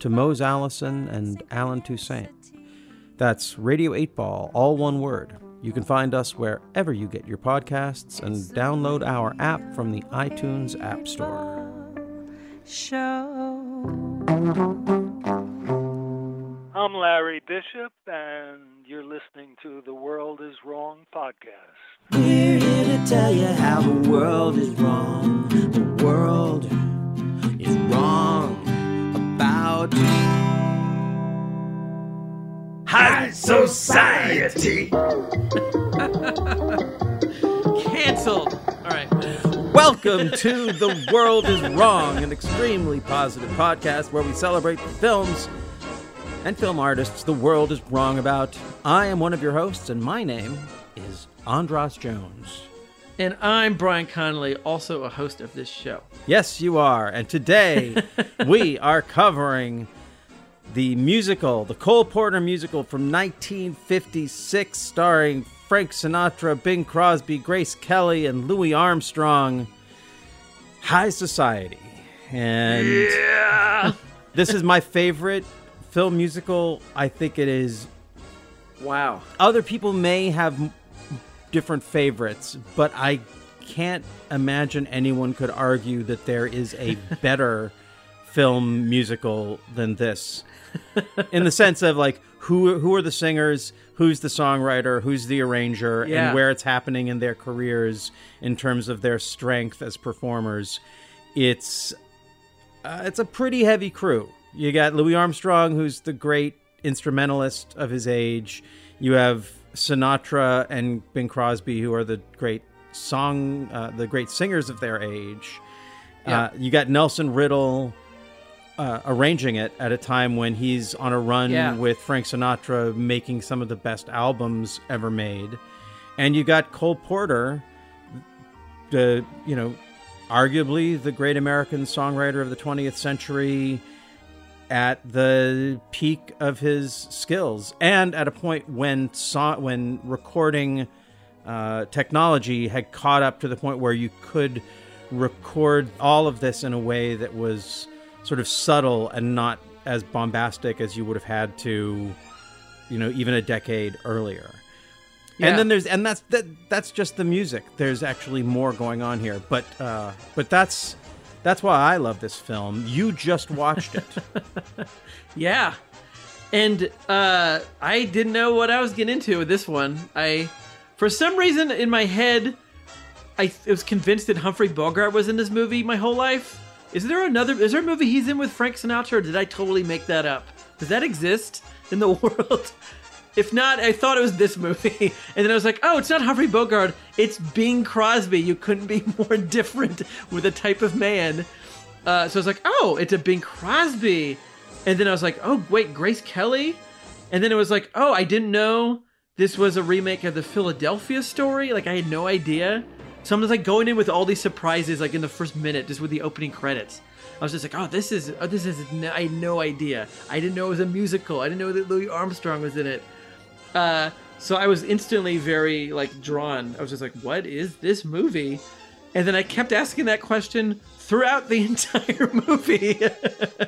to Mose Allison and Allen Toussaint. That's Radio 8 Ball, all one word. You can find us wherever you get your podcasts and download our app from the iTunes App Store. Show. I'm Larry Bishop, and you're listening to the World is Wrong podcast. We're here to tell you how the world is wrong. The world is wrong High Society. Cancelled. All right. Welcome to The World is Wrong, an extremely positive podcast where we celebrate the films and film artists the world is wrong about. I am one of your hosts, and my name is Andras Jones. And I'm Bryan Connolly, also a host of this show. Yes, you are. And today we are covering the musical, the Cole Porter musical from 1956, starring Frank Sinatra, Bing Crosby, Grace Kelly, and Louis Armstrong. High Society. And Yeah. this is my favorite film musical. I think it is. Wow. Other people may have different favorites, but I can't imagine anyone could argue that there is a better film musical than this. In the sense of like who who are the singers, who's the songwriter, who's the arranger, Yeah. and where it's happening in their careers in terms of their strength as performers. It's uh, it's a pretty heavy crew. You got Louis Armstrong, who's the great instrumentalist of his age. You have Sinatra and Bing Crosby, who are the great song, uh, the great singers of their age. Yeah. Uh, you got Nelson Riddle uh, arranging it at a time when he's on a run Yeah. with Frank Sinatra, making some of the best albums ever made. And you got Cole Porter, the you know, arguably the great American songwriter of the 20th century at the peak of his skills. And at a point when so- when recording uh, technology had caught up to the point where you could record all of this in a way that was sort of subtle and not as bombastic as you would have had to you know even a decade earlier. Yeah. and then there's and that's that that's just the music. There's actually more going on here. But uh but that's that's why i love this film you just watched it Yeah. And uh, I didn't know what I was getting into with this one. I, for some reason in my head, I was convinced that Humphrey Bogart was in this movie my whole life. Is there another? Is there a movie he's in with Frank Sinatra? Or did I totally make that up? Does that exist in the world? If not, I thought it was this movie, and then I was like, "Oh, it's not Humphrey Bogart. It's Bing Crosby. You couldn't be more different with a type of man." Uh, so I was like, "Oh, it's a Bing Crosby," and then I was like, "Oh, wait, Grace Kelly," and then it was like, "Oh, I didn't know this was a remake of the Philadelphia story. Like, I had no idea." So I'm just like going in with all these surprises, like in the first minute, just with the opening credits. I was just like, "Oh, this is, oh, this is," no, I had no idea. I didn't know it was a musical. I didn't know that Louis Armstrong was in it. Uh, so I was instantly very like drawn. I was just like, "What is this movie?" And then I kept asking that question throughout the entire movie.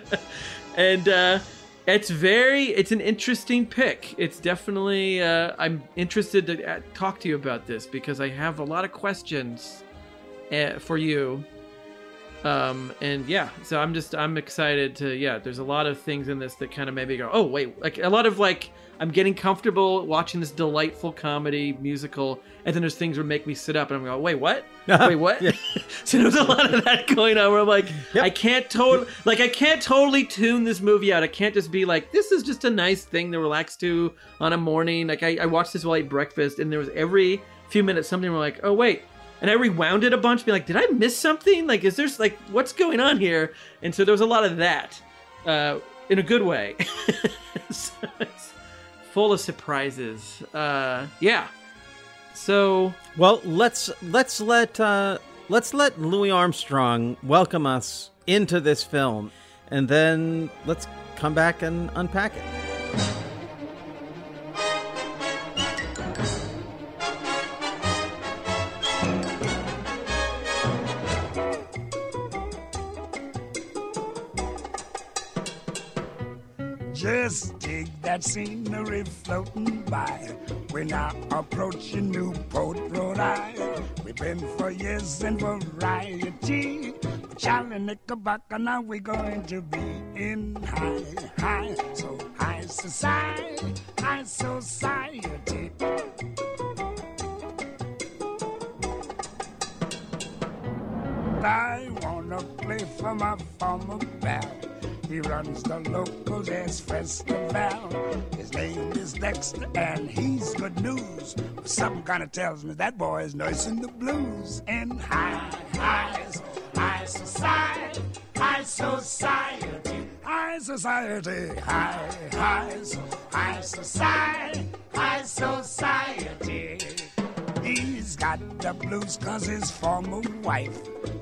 and uh, it's very, it's an interesting pick. It's definitely, uh, I'm interested to uh, talk to you about this because I have a lot of questions uh, for you. Um, and yeah, so I'm just, I'm excited to, yeah, there's a lot of things in this that kind of made me go, oh, wait, like a lot of like, I'm getting comfortable watching this delightful comedy musical, and then there's things that make me sit up and I'm going, wait, what? Wait, what? so there's a lot of that going on where I'm like, Yep. I can't totally, like, I can't totally tune this movie out. I can't just be like, this is just a nice thing to relax to on a morning. Like, I, I watched this while I ate breakfast, and there was every few minutes something where like, oh wait. And I rewound it a bunch, be like, did I miss something? Like, is there like what's going on here? And so there was a lot of that, uh, in a good way. so it's, full of surprises. Uh, yeah. So Well, let's let's let uh, let's let Louis Armstrong welcome us into this film, and then let's come back and unpack it. Just dig that scenery floating by. We're now approaching Newport, Rhode Island. We've been for years in variety. Charlie Knickerbocker, now we're going to be in high, high, so high society, high society. I wanna play for my former pal. He runs the local jazz festival. His name is Dexter, and he's good news. But something kind of tells me that boy is nursing the blues. And high, high, high society, high society, high society, high, high, high society, high society. He's got the blues cause his former wife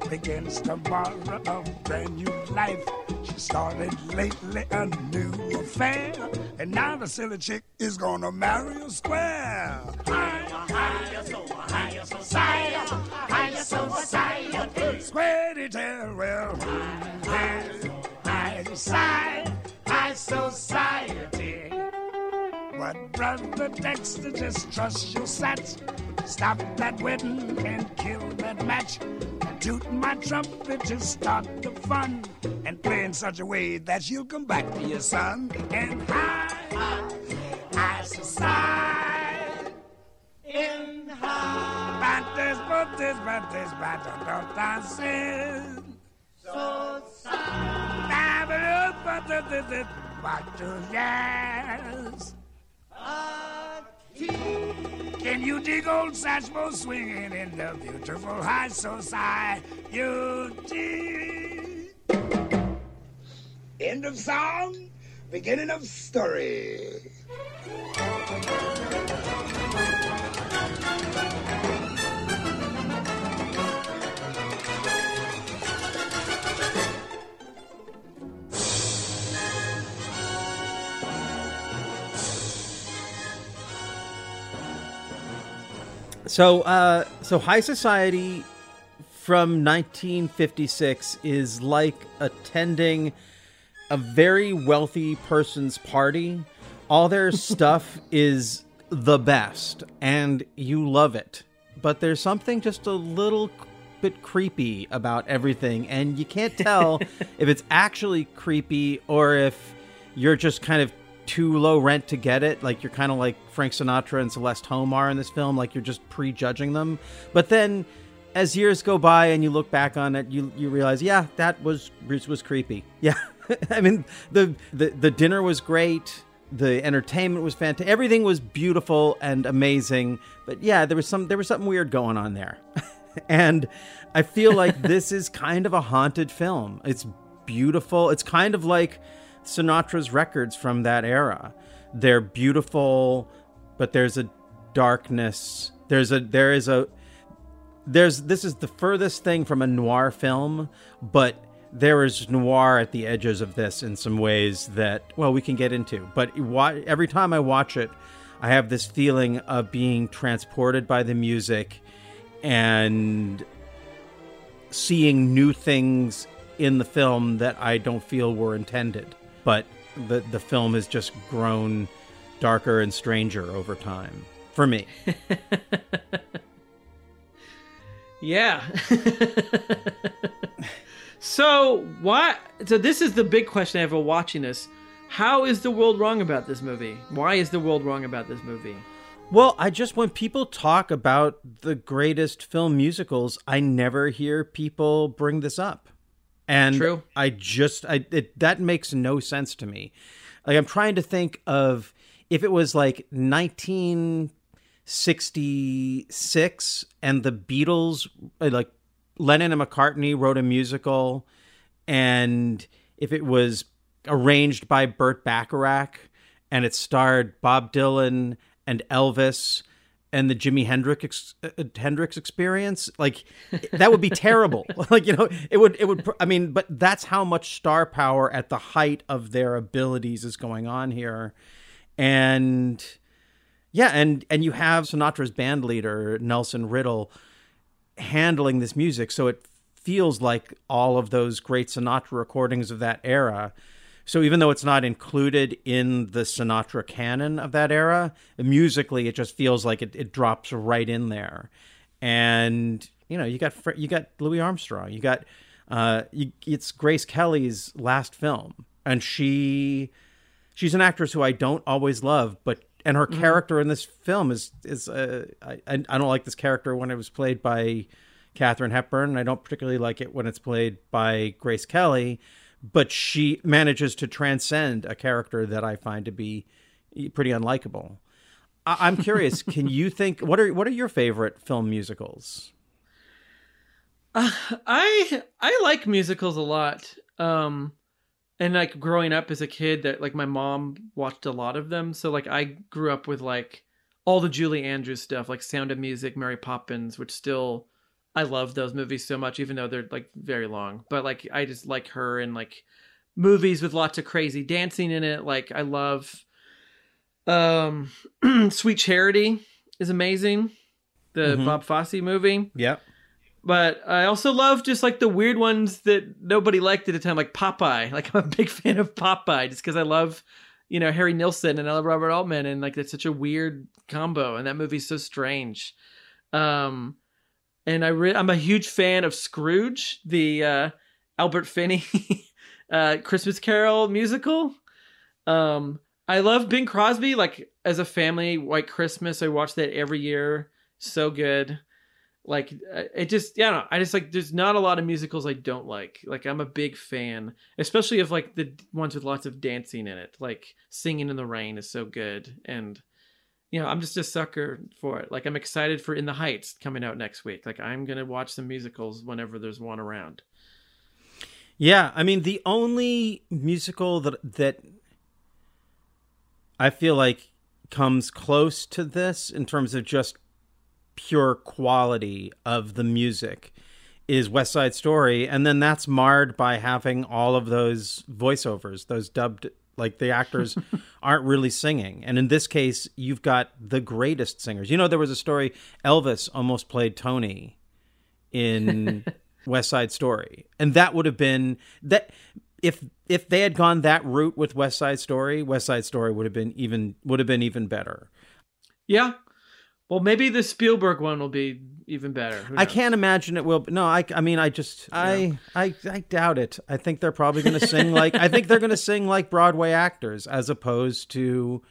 begins to borrow a brand new life. She started lately a new affair, and now the silly chick is gonna marry a square. Higher, higher, so higher society, higher society. Square tell well, higher, higher society, high society. But brother Dexter, just trust your Satch. Stop that wedding and kill that match. And toot my trumpet to start the fun. And play in such a way that you'll come back to your son. And high, high, high society. In high. Bates, bates, bates, bates, don't. So sad. Yes. Can you dig old Satchmo swinging in the beautiful high society? End of song, beginning of story. So, uh, so High Society from 1956 is like attending a very wealthy person's party. All their stuff is the best, and you love it. But there's something just a little bit creepy about everything, and you can't tell if it's actually creepy or if you're just kind of too low rent to get it. Like you're kind of like Frank Sinatra and Celeste Holm are in this film. Like you're just prejudging them. But then, as years go by and you look back on it, you you realize, yeah, that was Bruce was creepy. Yeah, I mean the, the the dinner was great. The entertainment was fantastic. Everything was beautiful and amazing. But yeah, there was some there was something weird going on there. and I feel like this is kind of a haunted film. It's beautiful. It's kind of like Sinatra's records from that era. They're beautiful, but there's a darkness. There's a there is a there's this is the furthest thing from a noir film, but there is noir at the edges of this in some ways that well we can get into. But every time I watch it, I have this feeling of being transported by the music and seeing new things in the film that I don't feel were intended but the the film has just grown darker and stranger over time for me. yeah. so why? So this is the big question I have watching this. How is the world wrong about this movie? Why is the world wrong about this movie? Well, I just when people talk about the greatest film musicals, I never hear people bring this up. And True. I just I it, that makes no sense to me. Like I'm trying to think of if it was like 1966 and the Beatles uh, like Lennon and McCartney wrote a musical and if it was arranged by Burt Bacharach and it starred Bob Dylan and Elvis and the Jimi Hendrix ex- uh, Hendrix experience, like that would be terrible. like you know, it would it would. I mean, but that's how much star power at the height of their abilities is going on here, and yeah, and and you have Sinatra's band leader Nelson Riddle handling this music, so it feels like all of those great Sinatra recordings of that era. So even though it's not included in the Sinatra canon of that era, musically it just feels like it, it drops right in there. And you know, you got you got Louis Armstrong, you got uh, you, it's Grace Kelly's last film, and she she's an actress who I don't always love, but and her mm-hmm. character in this film is is uh, I I don't like this character when it was played by Katharine Hepburn, and I don't particularly like it when it's played by Grace Kelly but she manages to transcend a character that I find to be pretty unlikable. I- am curious. can you think what are what are your favorite film musicals? Uh, I I like musicals a lot. Um, and like growing up as a kid, that like my mom watched a lot of them. So like I grew up with like all the Julie Andrews stuff, like Sound of Music, Mary Poppins, which still I love those movies so much, even though they're like very long. But like I just like her and like movies with lots of crazy dancing in it. Like I love um Sweet Charity is amazing. The mm-hmm. Bob Fosse movie. Yep. But I also love just like the weird ones that nobody liked at the time, like Popeye. Like I'm a big fan of Popeye just because I love, you know, Harry Nilsson and I love Robert Altman and like it's such a weird combo and that movie's so strange. Um and I re- I'm a huge fan of Scrooge, the uh, Albert Finney uh, Christmas Carol musical. Um, I love Bing Crosby. Like as a family, White Christmas, I watch that every year. So good. Like uh, it just, yeah, no, I just like. There's not a lot of musicals I don't like. Like I'm a big fan, especially of like the ones with lots of dancing in it. Like Singing in the Rain is so good, and you know, I'm just a sucker for it. Like I'm excited for In the Heights coming out next week. Like I'm gonna watch some musicals whenever there's one around. Yeah, I mean the only musical that that I feel like comes close to this in terms of just pure quality of the music is West Side Story, and then that's marred by having all of those voiceovers, those dubbed like the actors aren't really singing. And in this case, you've got the greatest singers. You know, there was a story Elvis almost played Tony in West Side Story. And that would have been that if if they had gone that route with West Side Story, West Side Story would have been even would have been even better. Yeah. Well, maybe the Spielberg one will be even better. I can't imagine it will. No, I, I mean, I just, I, I, I doubt it. I think they're probably going to sing like, I think they're going to sing like Broadway actors, as opposed to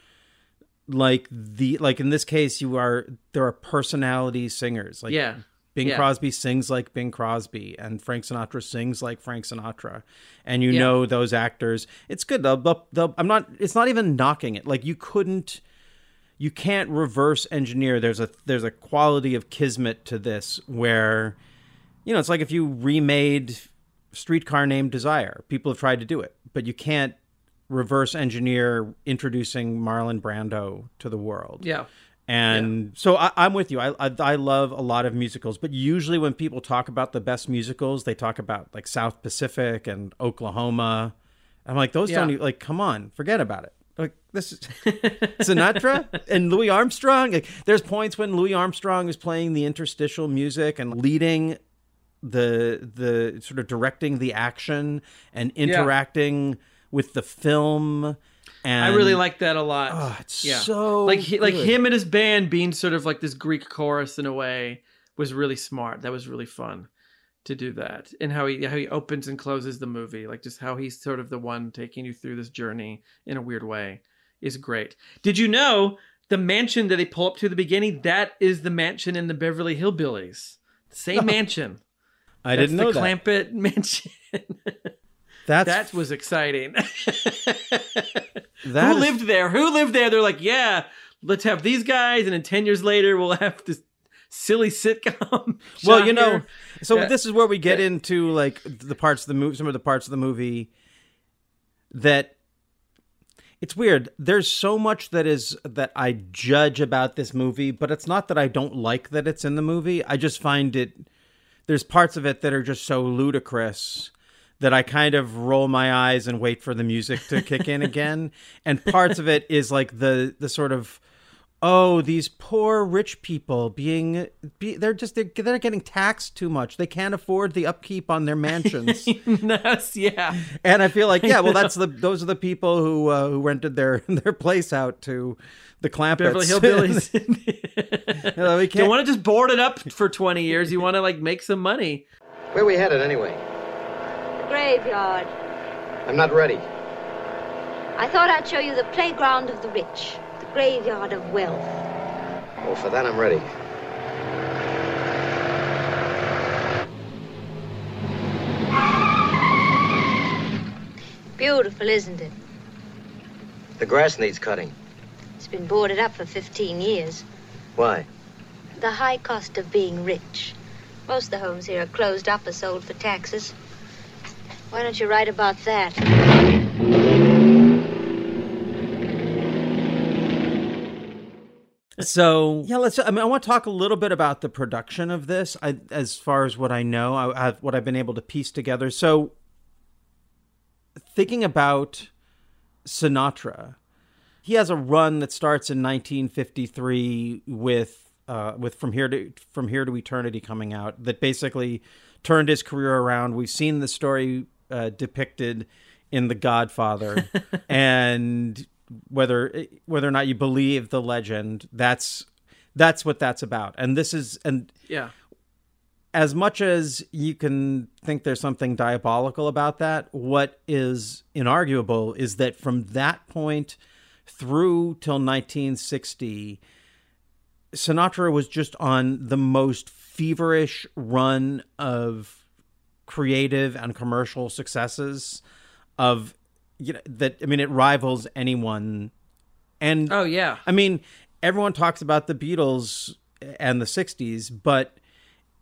like the, like in this case, you are there are personality singers. Like, yeah. Bing yeah. Crosby sings like Bing Crosby, and Frank Sinatra sings like Frank Sinatra, and you yeah. know those actors. It's good. They'll, they'll, they'll, I'm not. It's not even knocking it. Like you couldn't you can't reverse engineer. There's a there's a quality of kismet to this where, you know, it's like if you remade Streetcar Named Desire. People have tried to do it, but you can't reverse engineer introducing Marlon Brando to the world. Yeah. And yeah. so I, am with you. I, I, I love a lot of musicals, but usually when people talk about the best musicals, they talk about like South Pacific and Oklahoma. I'm like, those yeah. don't like. Come on, forget about it. Like this is Sinatra and Louis Armstrong. Like, there's points when Louis Armstrong is playing the interstitial music and leading the the sort of directing the action and interacting yeah. with the film. And I really like that a lot. Oh, it's yeah. so like he, like him and his band being sort of like this Greek chorus in a way was really smart. That was really fun to do that and how he how he opens and closes the movie like just how he's sort of the one taking you through this journey in a weird way is great. Did you know the mansion that they pull up to the beginning that is the mansion in the beverly hillbillies. Same mansion. i That's didn't know the that. Clampett mansion. That's... that was exciting. Who is... lived there? Who lived there? They're like yeah let's have these guys and then 10 years later we'll have this silly sitcom. well, you know, so yeah. this is where we get yeah. into like the parts of the movie, some of the parts of the movie that it's weird. There's so much that is that I judge about this movie, but it's not that I don't like that it's in the movie. I just find it there's parts of it that are just so ludicrous that I kind of roll my eyes and wait for the music to kick in again. And parts of it is like the the sort of oh these poor rich people being be, they're just they're, they're getting taxed too much they can't afford the upkeep on their mansions Yes, yeah. and i feel like yeah well that's the those are the people who uh, who rented their their place out to the Clampetts Beverly Hillbillies. You know, we you can't- want to just board it up for 20 years. You want to like make some money. Where we headed anyway? the Graveyard. I'm not ready. I thought I'd show you the playground of the rich, the graveyard of wealth. Oh, for that I'm ready. Beautiful, isn't it? The grass needs cutting. It's been boarded up for 15 years. Why? The high cost of being rich. Most of the homes here are closed up or sold for taxes. Why don't you write about that? So yeah, let's. I mean, I want to talk a little bit about the production of this. I, as far as what I know, I have what I've been able to piece together. So, thinking about Sinatra, he has a run that starts in 1953 with uh, with from here to from here to eternity coming out that basically turned his career around. We've seen the story uh, depicted in The Godfather, and whether whether or not you believe the legend, that's that's what that's about. And this is and Yeah. as much as you can think there's something diabolical about that, what is inarguable is that from that point through till 1960, Sinatra was just on the most feverish run of creative and commercial successes of you know that I mean it rivals anyone and Oh yeah. I mean, everyone talks about the Beatles and the 60s, but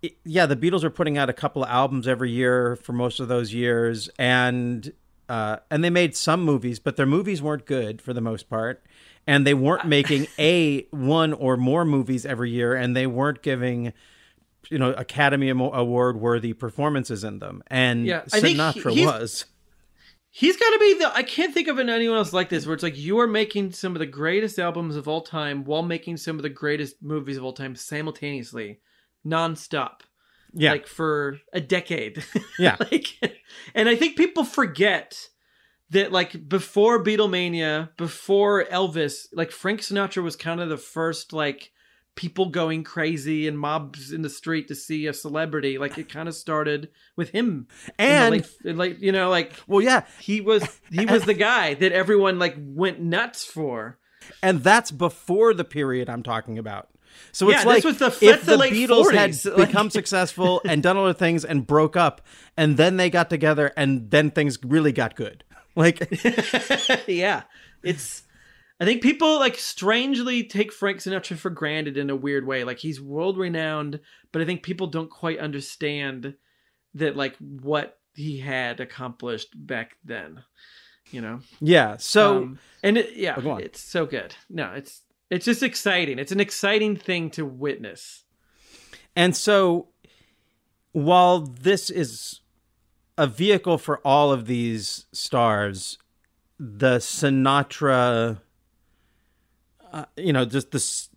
it, yeah, the Beatles are putting out a couple of albums every year for most of those years and uh, and they made some movies, but their movies weren't good for the most part. And they weren't making a one or more movies every year, and they weren't giving, you know, Academy Award worthy performances in them. And Yeah, Sinatra he- was. He's got to be the. I can't think of anyone else like this, where it's like you are making some of the greatest albums of all time while making some of the greatest movies of all time simultaneously, nonstop. Yeah. like for a decade. Yeah. like, and I think people forget that like before Beatlemania, before Elvis, like Frank Sinatra was kind of the first like people going crazy and mobs in the street to see a celebrity. Like it kind of started with him, And- late- like you know, like well, yeah, he was he was the guy that everyone like went nuts for. and that's before the period I'm talking about. So Yeah, it's this like the- if the the Beatles 40s, had become successful and done other things and broke up, and then they got together, and then things really got good. Like, yeah, it's. I think people like strangely take Frank Sinatra for granted in a weird way. Like he's world renowned, but I think people don't quite understand that like what he had accomplished back then. You know. yeah. So Um, and it, yeah, Oh, it's so good. No, it's it's just exciting. It's an exciting thing to witness. And so, while this is a vehicle for all of these stars, the Sinatra, uh, you know, just the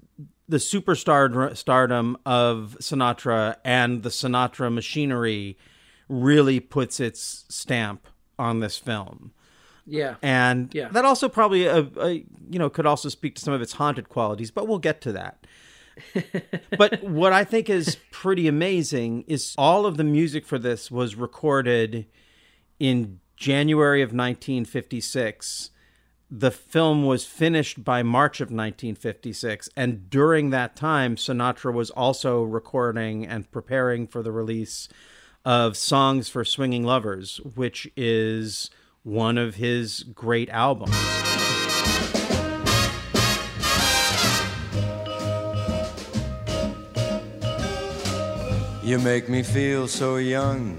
the superstar stardom of Sinatra and the Sinatra machinery really puts its stamp on this film Yeah. and Yeah. that also probably uh uh you know could also speak to some of its haunted qualities but we'll get to that but what i think is pretty amazing is all of the music for this was recorded in january of 1956 the film was finished by march of 1956 and during that time sinatra was also recording and preparing for the release of songs for swinging lovers which is one of his great albums You make me feel so young.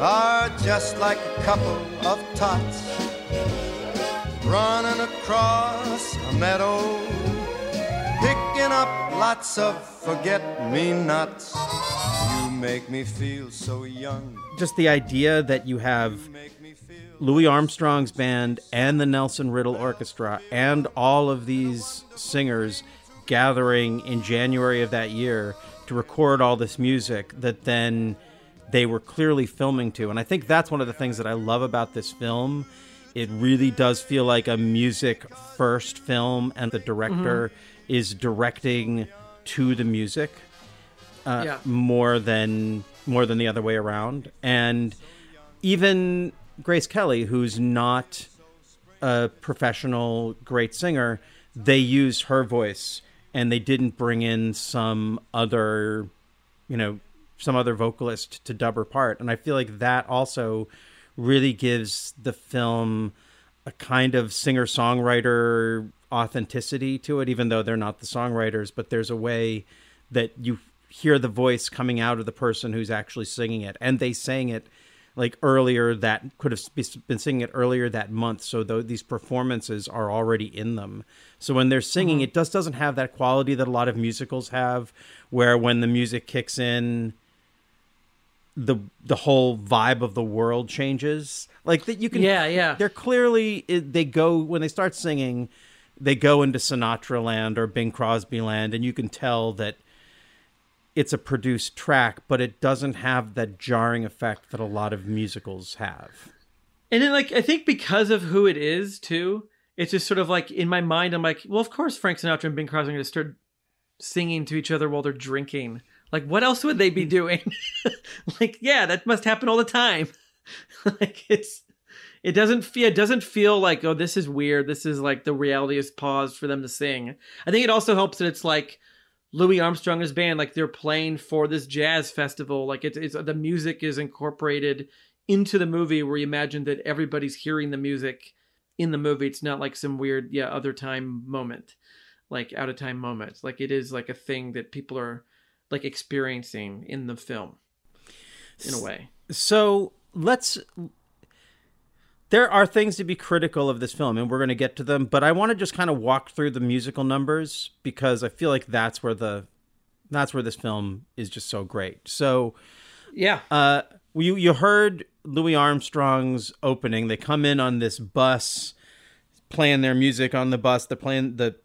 are just like a couple of tots running across a meadow, picking up lots of forget me nots. You make me feel so young. Just the idea that you have Louis Armstrong's band and the Nelson Riddle Orchestra and all of these singers gathering in January of that year to record all this music that then they were clearly filming to. And I think that's one of the things that I love about this film. It really does feel like a music first film, and the director is directing to the music uh, Yeah. more than more than the other way around. And even Grace Kelly, who's not a professional great singer, they used her voice and they didn't bring in some other, you know, some other vocalist to dub her part. And I feel like that also really gives the film a kind of singer songwriter authenticity to it, even though they're not the songwriters, but there's a way that you hear the voice coming out of the person who's actually singing it. And they sang it like earlier that could have been singing it earlier that month so though these performances are already in them so when they're singing mm-hmm. it just doesn't have that quality that a lot of musicals have where when the music kicks in the the whole vibe of the world changes like that you can Yeah, yeah. they're clearly they go when they start singing they go into sinatra land or bing crosby land and you can tell that it's a produced track but it doesn't have that jarring effect that a lot of musicals have And then, like, I think because of who it is, too, it's just sort of like in my mind, I'm like, well, of course, Frank Sinatra and Bing Crosby are going to start singing to each other while they're drinking. Like, what else would they be mm. doing? like, yeah, that must happen all the time. like, it's. It doesn't feel. It doesn't feel like oh, this is weird. This is like the reality is paused for them to sing. I think it also helps that it's like Louis Armstrong's band, like they're playing for this jazz festival. Like it's, it's the music is incorporated into the movie where you imagine that everybody's hearing the music in the movie. It's not like some weird, yeah, other time moment, like out of time moment. Like it is like a thing that people are like experiencing in the film in a way. so let's there are things to be critical of this film and we're going to get to them but i want to just kind of walk through the musical numbers because i feel like that's where the that's where this film is just so great so Yeah. uh you you heard louis armstrong's opening they come in on this bus playing their music on the bus they're playing the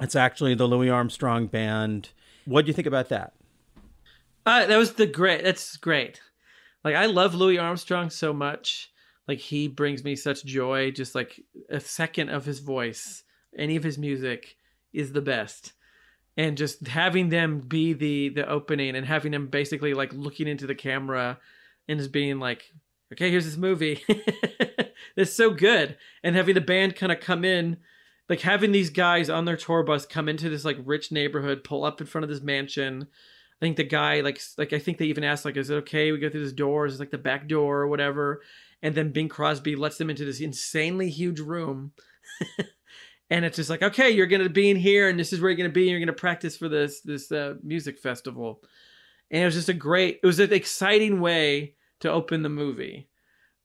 it's actually the louis armstrong band what do you think about that Uh, that was the great. That's great. Like I love Louis Armstrong so much. Like he brings me such joy. Just like a second of his voice, any of his music is the best. And just having them be the the opening and having them basically like looking into the camera and just being like, okay, here's this movie. it's so good. And having the band kind of come in, like having these guys on their tour bus come into this like rich neighborhood, pull up in front of this mansion. I think the guy like like I think they even asked like, is it okay we go through this door? Is it like the back door or whatever? And then Bing Crosby lets them into this insanely huge room. and it's just like, okay, you're gonna be in here, and this is where you're gonna be. And you're gonna practice for this this uh, music festival. And it was just a great. It was an exciting way to open the movie.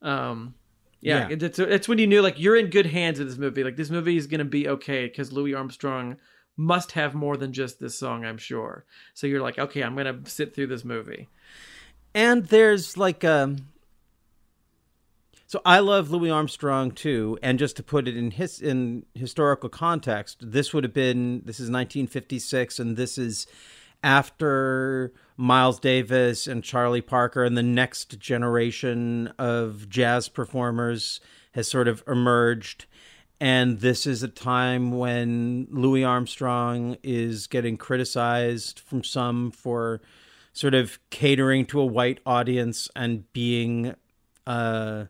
Um, yeah, Yeah. It's, it's when you knew like you're in good hands with this movie. Like this movie is gonna be okay because Louis Armstrong must have more than just this song, I'm sure. So you're like, okay, I'm gonna sit through this movie. and there's like um so I love Louis Armstrong too, and just to put it in his in historical context, this would have been this is 1956, and this is after Miles Davis and Charlie Parker, and the next generation of jazz performers has sort of emerged. And this is a time when Louis Armstrong is getting criticized from some for sort of catering to a white audience and being uh,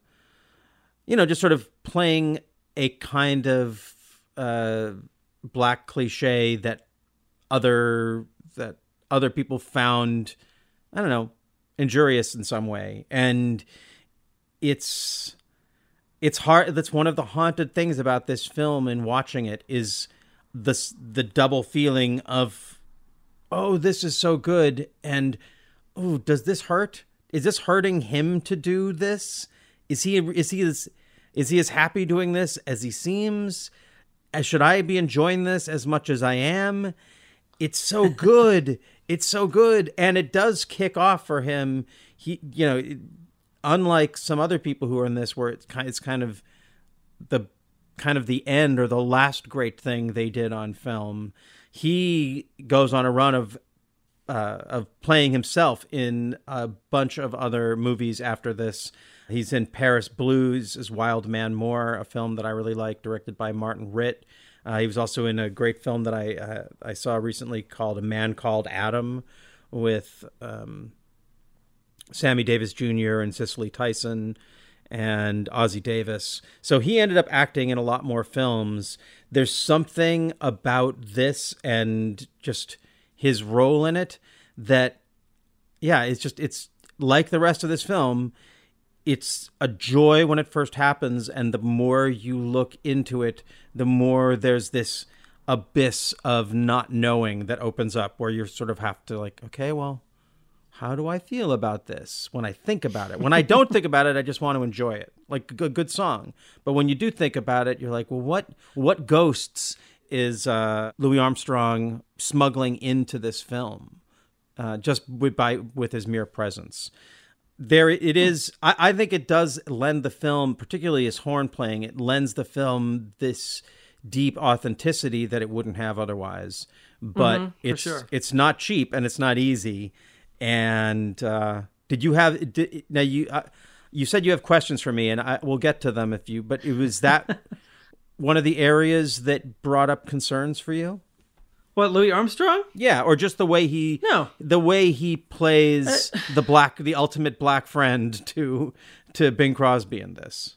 you know, just sort of playing a kind of uh, black cliche that other that other people found, I don't know, injurious in some way, and it's it's hard. That's one of the haunted things about this film and watching it is the the double feeling of, oh, this is so good, and oh, does this hurt? Is this hurting him to do this? Is he is he as is he as happy doing this as he seems? As should I be enjoying this as much as I am? It's so good. it's so good, and it does kick off for him. He, you know, unlike some other people who are in this, where it's kind, it's kind of the kind of the end or the last great thing they did on film. He goes on a run of uh, of playing himself in a bunch of other movies after this. He's in Paris Blues as Wild Man Moore, a film that I really like, directed by Martin Ritt. Uh, he was also in a great film that I uh, I saw recently called A Man Called Adam, with um, Sammy Davis Jr. and Cicely Tyson and Ossie Davis. So he ended up acting in a lot more films. There's something about this and just his role in it that yeah, it's just it's like the rest of this film. It's a joy when it first happens and the more you look into it, the more there's this abyss of not knowing that opens up where you sort of have to like, okay, well, how do I feel about this when I think about it? When I don't think about it, I just want to enjoy it, like a good, good song. But when you do think about it, you're like, well, what what ghosts is uh, Louis Armstrong smuggling into this film, uh, just by with his mere presence? There, it is. I, I think it does lend the film, particularly his horn playing, it lends the film this deep authenticity that it wouldn't have otherwise. But Mhm, it's sure. it's not cheap and it's not easy. And uh, did you have did, now you uh, you said you have questions for me, and I will get to them if you. But it was that one of the areas that brought up concerns for you. What Louis Armstrong? Yeah, or just the way he No. the way he plays uh, the black the ultimate black friend to to Bing Crosby in this.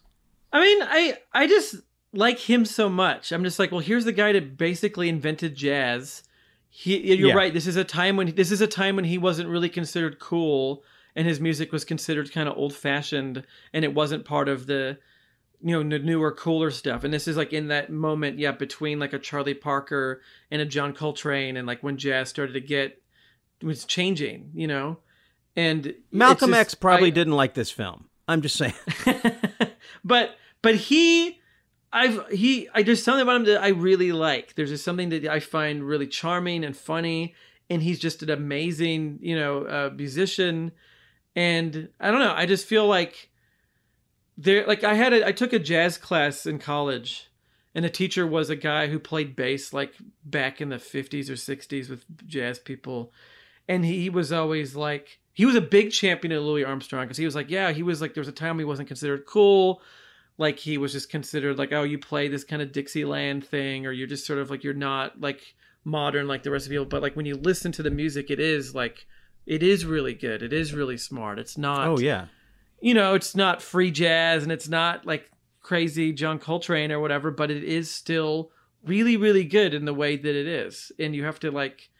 I mean, I I just like him so much. I'm just like, well, here's the guy that basically invented jazz. He, you're Yeah. right. This is a time when this is a time when he wasn't really considered cool, and his music was considered kind of old fashioned, and it wasn't part of the, you know, the newer, cooler stuff. And this is like in that moment, yeah, between like a Charlie Parker and a John Coltrane, and like when jazz started to get was changing, you know. And Malcolm just- X probably I- didn't like this film. I'm just saying. but but he I've he I there's something about him that I really like. There's just something that I find really charming and funny and he's just an amazing, you know, uh, musician and I don't know, I just feel like there like I had a I took a jazz class in college and the teacher was a guy who played bass like back in the 50s or 60s with jazz people. And he was always like he was a big champion of Louis Armstrong because he was like yeah he was like there was a time he wasn't considered cool. Like he was just considered like oh you play this kind of Dixieland thing or you're just sort of like you're not like modern like the rest of people. But like when you listen to the music it is like it is really good. It is really smart. It's not Oh yeah. You know, it's not free jazz and it's not like crazy John Coltrane or whatever, but it is still really, really good in the way that it is. And you have to like,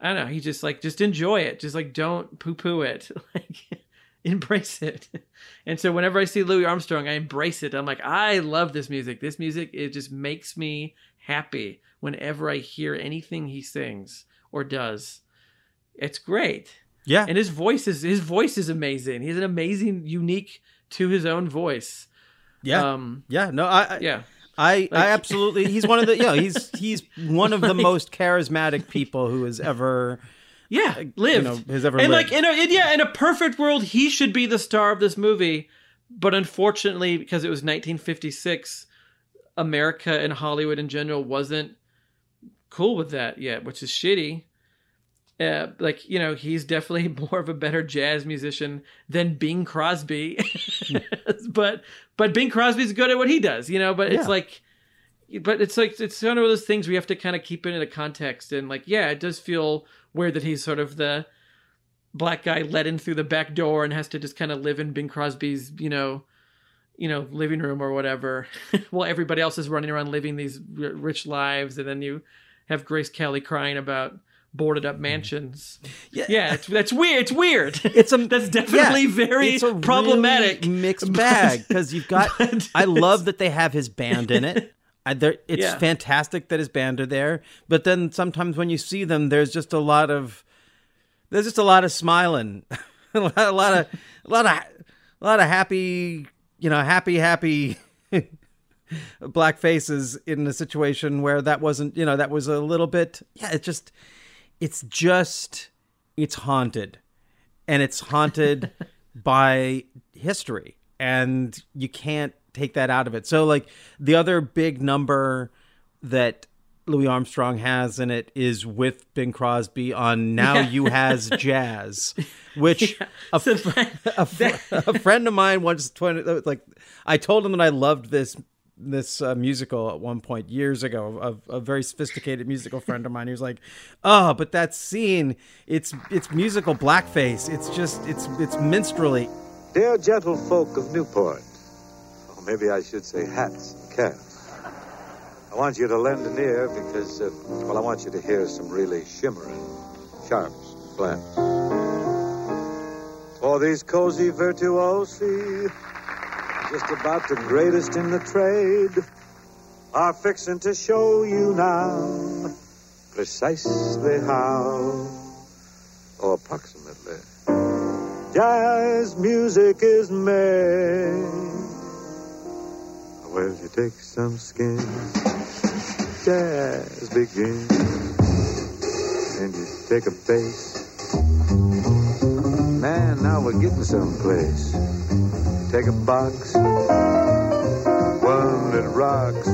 I don't know, you just like, just enjoy it. Just like, don't poo poo it. Like, embrace it. And so whenever I see Louis Armstrong, I embrace it. I'm like, I love this music. This music, it just makes me happy whenever I hear anything he sings or does. It's great Yeah. and his voice is his voice is amazing. He's an amazing, unique to his own voice. Yeah. Um, yeah. No, I, I yeah. I, Like- I absolutely he's one of the yeah, he's he's one of the most charismatic people who has ever Yeah, lived. know, has ever and lived. like in a in, yeah, in a perfect world, he should be the star of this movie. But unfortunately, because it was 1956, America and Hollywood in general wasn't cool with that yet, which is shitty. Uh, like you know, he's definitely more of a better jazz musician than Bing Crosby. but but Bing Crosby's good at what he does, you know. But it's like but it's like it's one of those things we have to kind of keep it in a context and like yeah it does feel weird that he's sort of the black guy let in through the back door and has to just kind of live in Bing Crosby's, you know, you know, living room or whatever, while everybody else is running around living these r- rich lives, and then you have Grace Kelly crying about boarded up mm-hmm. mansions. Yeah. yeah, it's, that's weird. It's weird. It's a that's definitely yeah, very it's a problematic. really mixed bag because you've got. I love that they have his band in it. I, it's Yeah. fantastic that his band are there, but then sometimes when you see them, there's just a lot of there's just a lot of smiling, a lot, a lot of a lot of a lot of happy, you know, happy, happy black faces in a situation where that wasn't, you know, that was a little bit. Yeah, it just, it's just, it's haunted, and it's haunted by history, and you can't take that out of it. So, like the other big number that Louis Armstrong has in it is with Bing Crosby on Now Yeah. You Has Jazz, which a, So a, fr- a friend of mine once twenty like I told him that I loved this this uh, musical at one point years ago. A, a very sophisticated musical friend of mine. Was like, "Oh, but that scene, it's it's musical blackface. It's just it's it's minstrelly." Dear gentlefolk of Newport, or maybe I should say hats and caps, I want you to lend an ear because, uh, well, I want you to hear some really shimmering sharps, and flats. For these cozy virtuosi, just about the greatest in the trade, are fixing to show you now precisely how, or approximately, jazz music is made. Well, you take some skins, jazz begins, and you take a bass. Man, now we're getting someplace. Take a box, one that rocks.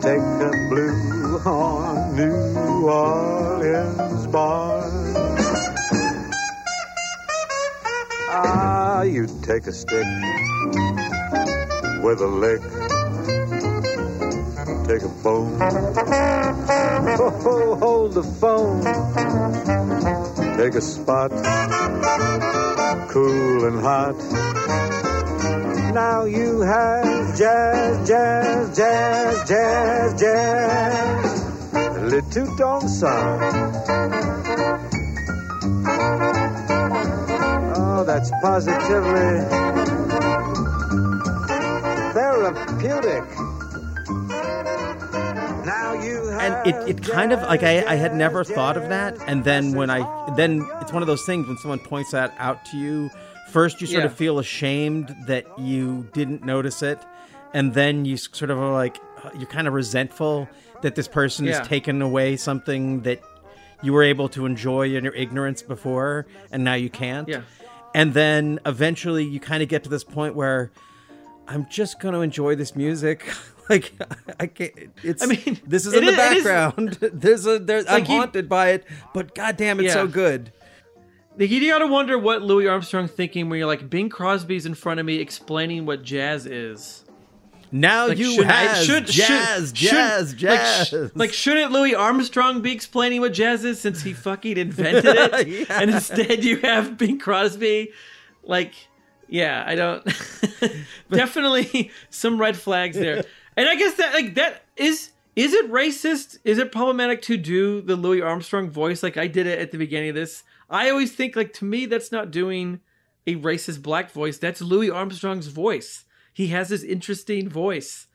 Take a blue horn, New Orleans born. Ah, you take a stick with a lick. Take a bone. Oh, hold the phone. Take a spot. Cool and hot. Now you have jazz, jazz, jazz, jazz, jazz. A little dong song. Oh, that's positively therapeutic. Now you have and it, it kind of like I, I had never thought of that. And then when i then it's one of those things when someone points that out to you first you sort of feel ashamed that you didn't notice it. And then you sort of are like uh, you're kind of resentful that this person Yeah. has taken away something that you were able to enjoy in your ignorance before and now you can't. Yeah. and then eventually you kind of get to this point where i'm just going to enjoy this music like i can't it's I mean, this is in the is- background there's a there's i'm you- haunted by it but goddamn it's so good Like, you gotta wonder what Louis Armstrong thinking when you're like Bing Crosby's in front of me explaining what jazz is. now Like, you shouldn't I- should- jazz should- jazz should- jazz Like, sh- like, shouldn't Louis Armstrong be explaining what jazz is since he fucking invented it? Yeah. And instead you have Bing Crosby. Like, yeah, I don't. Definitely some red flags there. And I guess that, like, that is. Is it racist? Is it problematic to do the Louis Armstrong voice like I did it at the beginning of this? I always think, like, to me, that's not doing a racist black voice. That's Louis Armstrong's voice. He has this interesting voice.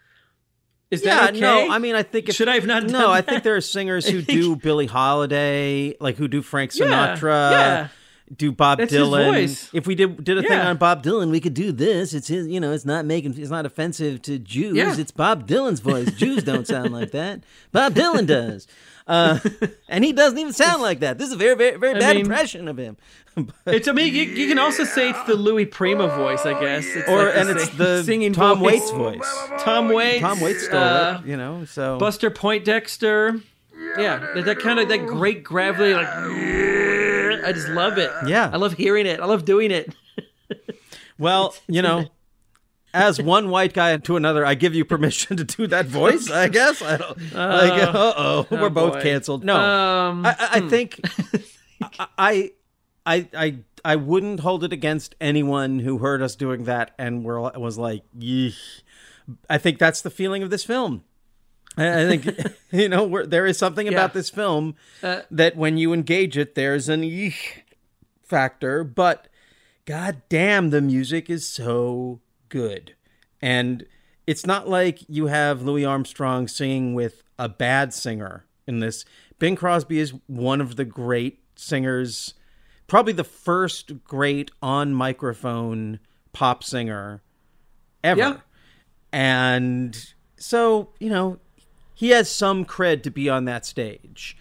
Is yeah, that okay? no, I mean, I think if, Should I have not No, I think there are singers who do Billie Holiday, like who do Frank Yeah, Sinatra, yeah. Do Bob That's Dylan. voice. If we did did a thing on Bob Dylan, we could do this. It's his, you know, it's not making, it's not offensive to Jews. Yeah. It's Bob Dylan's voice. Jews don't sound like that. Bob Dylan does, uh, and he doesn't even sound like that. This is a very, very, very I bad mean- impression of him. It's. I mean, you, you can also say it's the Louis Prima voice, I guess. It's or like and it's the singing Tom voice. Waits voice. Tom Waits. Tom Waits stole uh, it, you know. So Buster Poindexter. Yeah, that, that kind of that great gravelly, like. I just love it. Yeah. I love hearing it. I love doing it. Well, you know, as one white guy to another, I give you permission to do that voice. I guess I don't. like, uh oh, we're both boy. canceled. No, Um, I, I I think I, I I I I wouldn't hold it against anyone who heard us doing that and were was like, Yeesh. I think that's the feeling of this film. I, think you know there is something Yeah. about this film Uh, that when you engage it, there's an Yeesh factor. But god damn, the music is so good, and it's not like you have Louis Armstrong singing with a bad singer in this. Bing Crosby is one of the great singers, probably the first great on microphone pop singer ever. Yeah. And so, you know, he has some cred to be on that stage.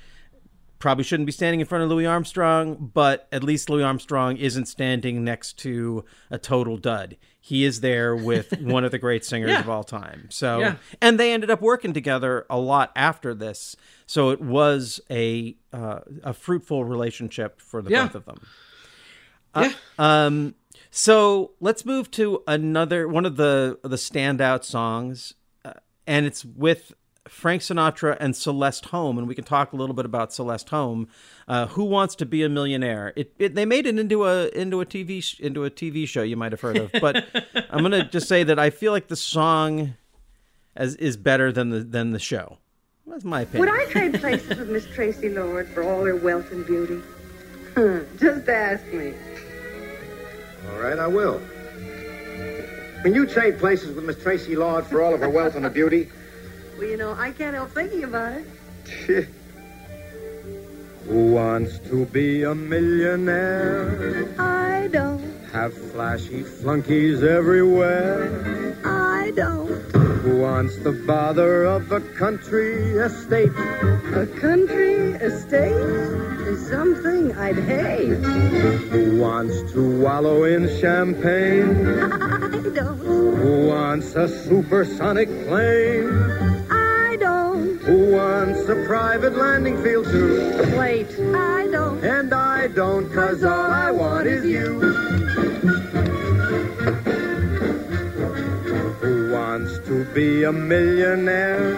Probably shouldn't be standing in front of Louis Armstrong, but at least Louis Armstrong isn't standing next to a total dud. He is there with one of the great singers Yeah. of all time. So, Yeah. and they ended up working together a lot after this. So it was a uh, a fruitful relationship for the Yeah. both of them. Uh, um, so let's move to another one of the the standout songs, uh, and it's with Frank Sinatra and Celeste Holm, and we can talk a little bit about Celeste Holm. Uh, Who wants to be a millionaire? It, it they made it into a into a TV sh- into a TV show you might have heard of, but I'm gonna just say that I feel like the song as is better than the than the show. That's my opinion. Would I trade places with Miss Tracy Lord for all her wealth and beauty? Just ask me. All right, I will. When you trade places with Miss Tracy Lord for all of her wealth and her beauty, Well, you know, I can't help thinking about it. Who wants to be a millionaire? I don't. Have flashy flunkies everywhere? I don't. Who wants the bother of a country estate? A country estate is something I'd hate. Who wants to wallow in champagne? I don't. Who wants a supersonic plane? Who wants a private landing field too? Wait, I don't. And I don't, cause all I want is you. Who wants to be a millionaire?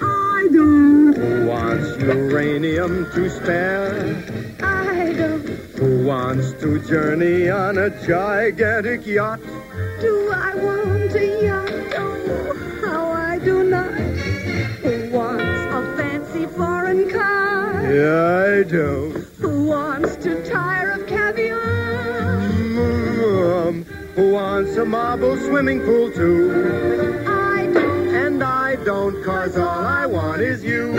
I don't. Who wants uranium to spare? I don't. Who wants to journey on a gigantic yacht? Do I want a yacht? Oh, how I do not. I don't. Who wants to tire of caviar? Um, who wants a marble swimming pool too? I don't. And I don't, cause all I want is you.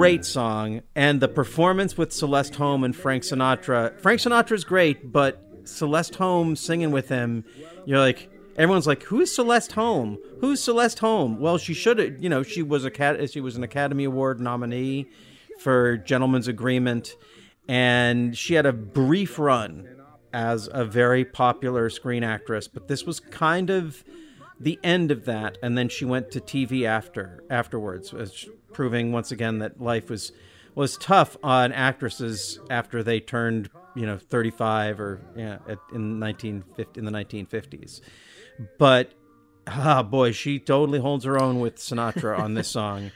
great song and the performance with Celeste Holm and Frank Sinatra. Frank Sinatra's great, but Celeste Holm singing with him, you're like everyone's like, "Who's Celeste Holm? Who's Celeste Holm?" Well, she should you know, she was a cat she was an Academy Award nominee for Gentleman's Agreement and she had a brief run as a very popular screen actress, but this was kind of the end of that and then she went to TV after afterwards proving once again that life was was tough on actresses after they turned you know 35 or in 1950 in the 1950s but ah boy she totally holds her own with Sinatra on this song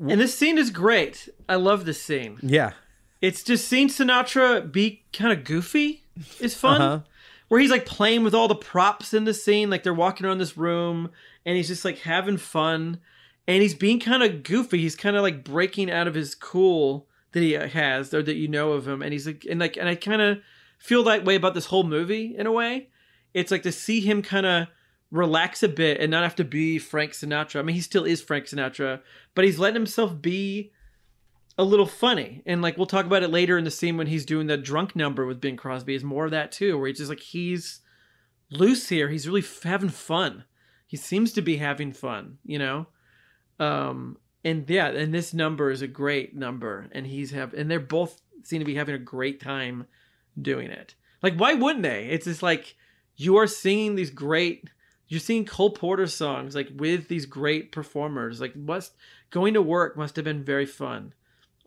And this scene is great. I love this scene. yeah It's just seeing Sinatra be kind of goofy is fun. Uh-huh. Where he's like playing with all the props in the scene, like they're walking around this room and he's just like having fun and he's being kind of goofy. He's kind of like breaking out of his cool that he has or that you know of him and he's like and like and I kind of feel that way about this whole movie in a way. It's like to see him kind of relax a bit and not have to be Frank Sinatra. I mean, he still is Frank Sinatra, but he's letting himself be a little funny. And like we'll talk about it later in the scene when he's doing the drunk number with Bing Crosby is more of that too, where he's just like he's loose here. He's really f- having fun. He seems to be having fun, you know. Um and yeah, and this number is a great number and he's have and they're both seem to be having a great time doing it. Like why wouldn't they? It's just like you are singing these great you're seeing Cole Porter songs like with these great performers. Like must going to work must have been very fun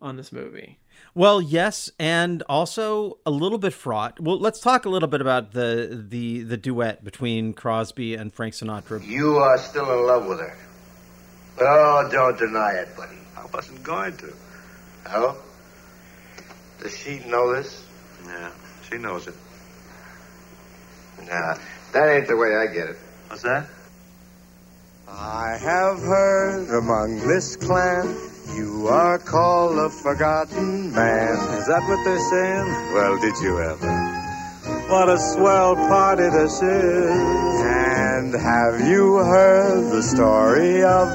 on this movie. Well, yes, and also a little bit fraught. Well, let's talk a little bit about the the the duet between Crosby and Frank Sinatra. You are still in love with her. Oh, don't deny it, buddy. I Wasn't going to. Oh? Does she know this? Yeah, she knows it. Nah, that ain't the way I get it. What's that? I have heard among this clan you are called a forgotten man. Is that what they're saying? Well, did you ever? What a swell party this is. And have you heard the story of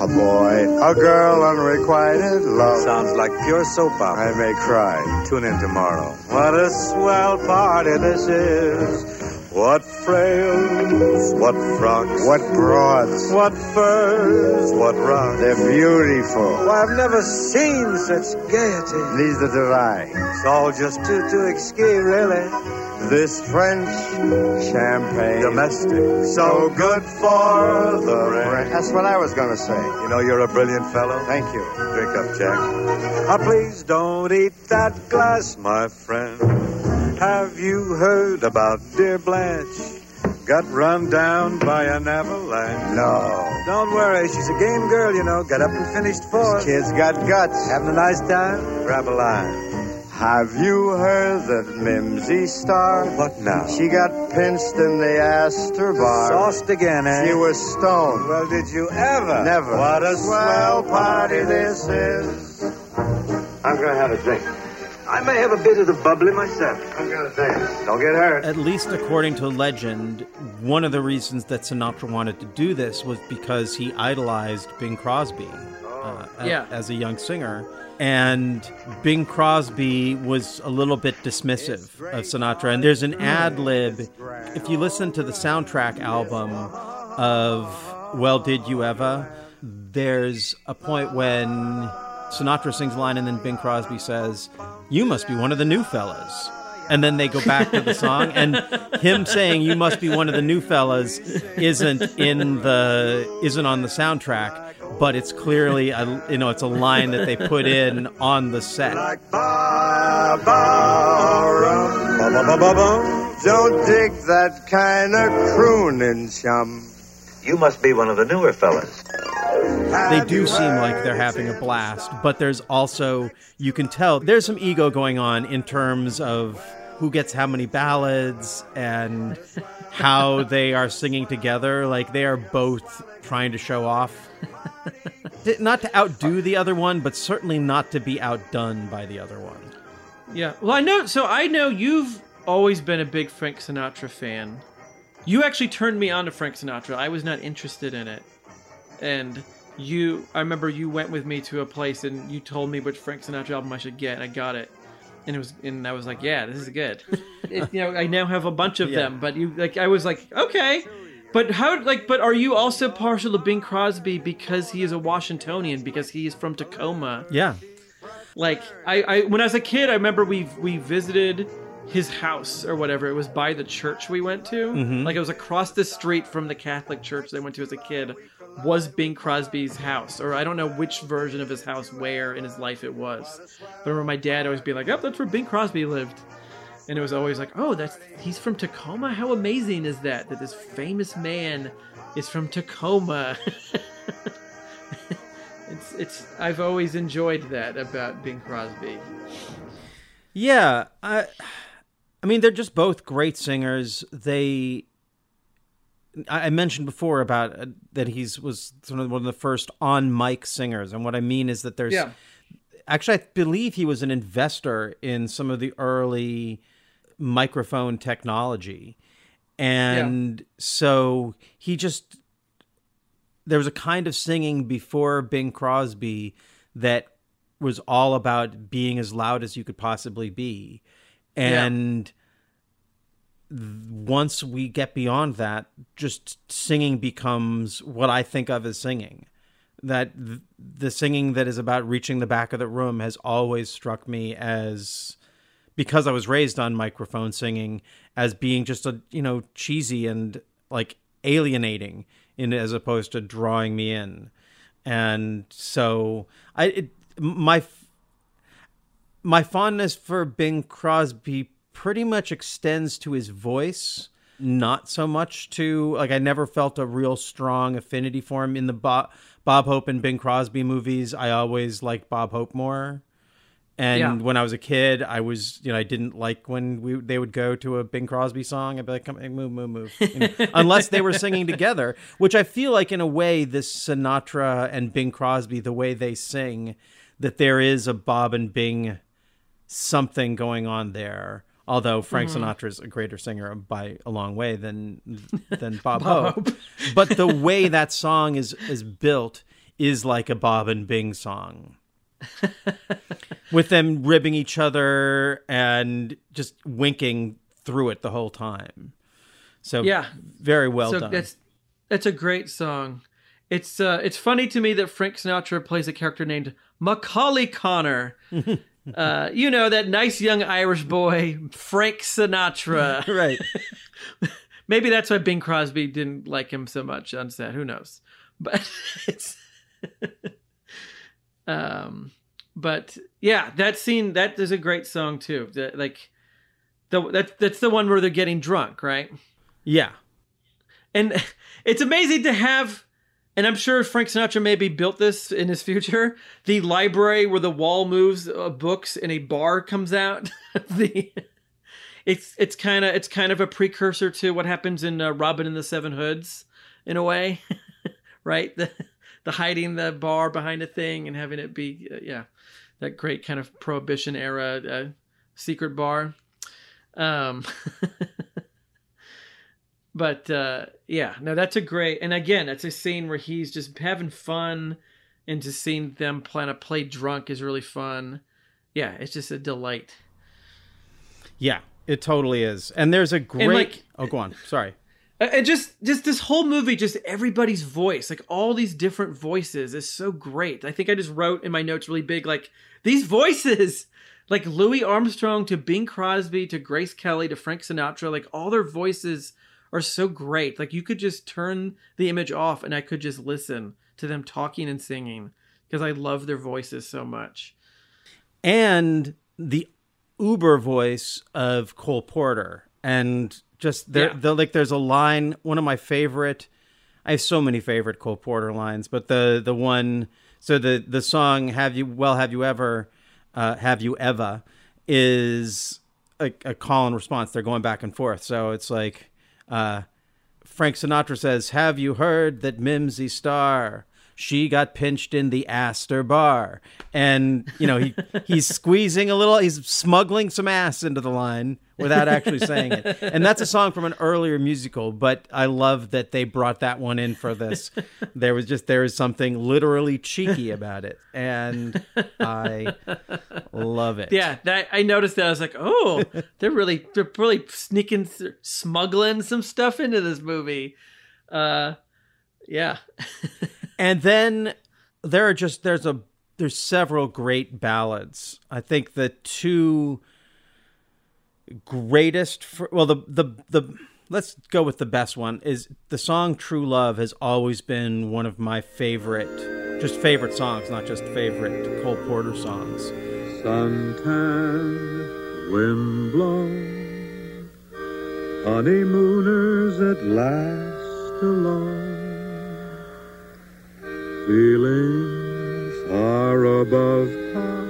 a boy, a girl, unrequited love? Sounds like pure soap opera. I may cry. Tune in tomorrow. What a swell party this is. What frails, what frocks, What broads? what furs, what rocks. They're beautiful. Why, I've never seen such gaiety. Neither do I. It's all just too, too exquis, really. This French champagne. Domestic. So good for the brain. That's what I was going to say. You know you're a brilliant fellow. Thank you. Drink up, Jack. Ah, please don't eat that glass, my friend. Have you heard about dear Blanche? Got run down by an avalanche. No. Don't worry, she's a game girl, you know. Got up and finished fourth. Kid's got guts. Having a nice time? Grab a line. Have you heard that Mimsy Star? What now? She got pinched in the Astor bar. Sauced again, eh? She was stoned. Well, did you ever? Never. What a swell party this is. I'm going to have a drink. I may have a bit of the bubbly myself. I'm going to dance. Don't get hurt. At least according to legend, one of the reasons that Sinatra wanted to do this was because he idolized Bing Crosby uh, a- Yeah. as a young singer. And Bing Crosby was a little bit dismissive of Sinatra. And there's an ad lib. If you listen to the soundtrack album of Well Did You Ever, there's a point when Sinatra sings a line and then Bing Crosby says, You must be one of the new fellas. And then they go back to the song, and him saying "You must be one of the new fellas" isn't in the isn't on the soundtrack, but it's clearly a, you know it's a line that they put in on the set. Don't dig that kind of crooning, chum. You must be one of the newer fellas. They do seem like they're having a blast, but there's also you can tell there's some ego going on in terms of who gets how many ballads and how they are singing together. Like they are both trying to show off. Not to outdo the other one, but certainly not to be outdone by the other one. Yeah. Well, I know. So I know you've always been a big Frank Sinatra fan. You actually turned me on to Frank Sinatra. I was not interested in it, and you. I remember you went with me to a place and you told me which Frank Sinatra album I should get. And I got it, and it was, and I was like, yeah, this is good. it, you know, I now have a bunch of Yeah. them. But you, like, I was like, okay. But how, like, but are you also partial to Bing Crosby because he is a Washingtonian because he is from Tacoma? Yeah. Like I, I when I was a kid, I remember we we visited his house or whatever. It was by the church we went to. Mhm. Like it was across the street from the Catholic church they went to as a kid. Was Bing Crosby's house, or I don't know which version of his house where in his life it was. But I remember my dad always being like, "Oh, that's where Bing Crosby lived," and it was always like, "Oh, that's he's from Tacoma. How amazing is that? That this famous man is from Tacoma." it's it's I've always enjoyed that about Bing Crosby. Yeah, I, I mean, they're just both great singers. They, I mentioned before about uh, that he's was sort of one of the first on mic singers, and what I mean is that there's, Yeah. actually, I believe he was an investor in some of the early microphone technology, and so he just there was a kind of singing before Bing Crosby that was all about being as loud as you could possibly be. And th- once we get beyond that, just singing becomes what I think of as singing. That th- the singing that is about reaching the back of the room has always struck me as because I was raised on microphone singing as being just a you know cheesy and like alienating in as opposed to drawing me in and so I it, my my fondness for Bing Crosby pretty much extends to his voice not so much to like I never felt a real strong affinity for him in the bo- Bob Hope and Bing Crosby movies, I always liked Bob Hope more. And Yeah. when I was a kid, I was, you know, I didn't like when we they would go to a Bing Crosby song. I'd be like, "Come, move, move, move," you know, unless they were singing together. Which I feel like, in a way, this Sinatra and Bing Crosby, the way they sing, that there is a Bob and Bing something going on there. Although Frank Mhm. is a greater singer by a long way than than Bob, Bob Hope, but the way that song is is built is like a Bob and Bing song with them ribbing each other and just winking through it the whole time. So Yeah. very well so done. That's that's a great song. It's uh, it's funny to me that Frank Sinatra plays a character named Macaulay Connor. Uh, you know that nice young Irish boy, Frank Sinatra. right. Maybe that's why Bing Crosby didn't like him so much on set. Who knows? But it's um but yeah, that scene that is a great song too. The- like the that that's the one where they're getting drunk, right? Yeah. And it's amazing to have, and I'm sure Frank Sinatra maybe built this in his future. The library where the wall moves, uh, books, and a bar comes out. the it's it's kind of it's kind of a precursor to what happens in uh, Robin and the Seven Hoods, in a way, right? The the hiding the bar behind a thing and having it be uh, yeah, that great kind of prohibition era uh, secret bar. Um, but uh, yeah, no, that's a great. And again, that's a scene where he's just having fun, and just seeing them plan to play drunk is really fun. Yeah, it's just a delight. Yeah, it totally is. And there's a great like- Oh, go on. Sorry. Uh, And just just this whole movie, just everybody's voice, like all these different voices, is so great. I think I just wrote in my notes really big, like these voices, like Louis Armstrong to Bing Crosby to Grace Kelly to Frank Sinatra, like all their voices are so great. Like you could just turn the image off, and I could just listen to them talking and singing because I love their voices so much. and the uber voice of Cole Porter, and just there, Yeah. the, like there's a line. One of my favorite. I have so many favorite Cole Porter lines, but the the one. So the the song "Have You Well Have You Ever," uh, "Have You Ever," is a, a call and response. They're going back and forth. So it's like. Uh, Frank Sinatra says, Have you heard that Mimsy Star? She got pinched in the Astor Bar. And, you know, he, he's squeezing a little, he's smuggling some ass into the line without actually saying it. And that's a song from an earlier musical, but I love that they brought that one in for this. There was just, there is something literally cheeky about it. And I love it. Yeah, that I noticed that. I was like, oh, they're really they're really sneaking, smuggling some stuff into this movie. Uh, yeah, and then there are just there's a there's several great ballads. I think the two greatest for, well the the the let's go with the best one is the song True Love has always been one of my favorite just favorite songs, not just favorite Cole Porter songs. Suntan, wind blown, honeymooners at last alone, feeling far above par.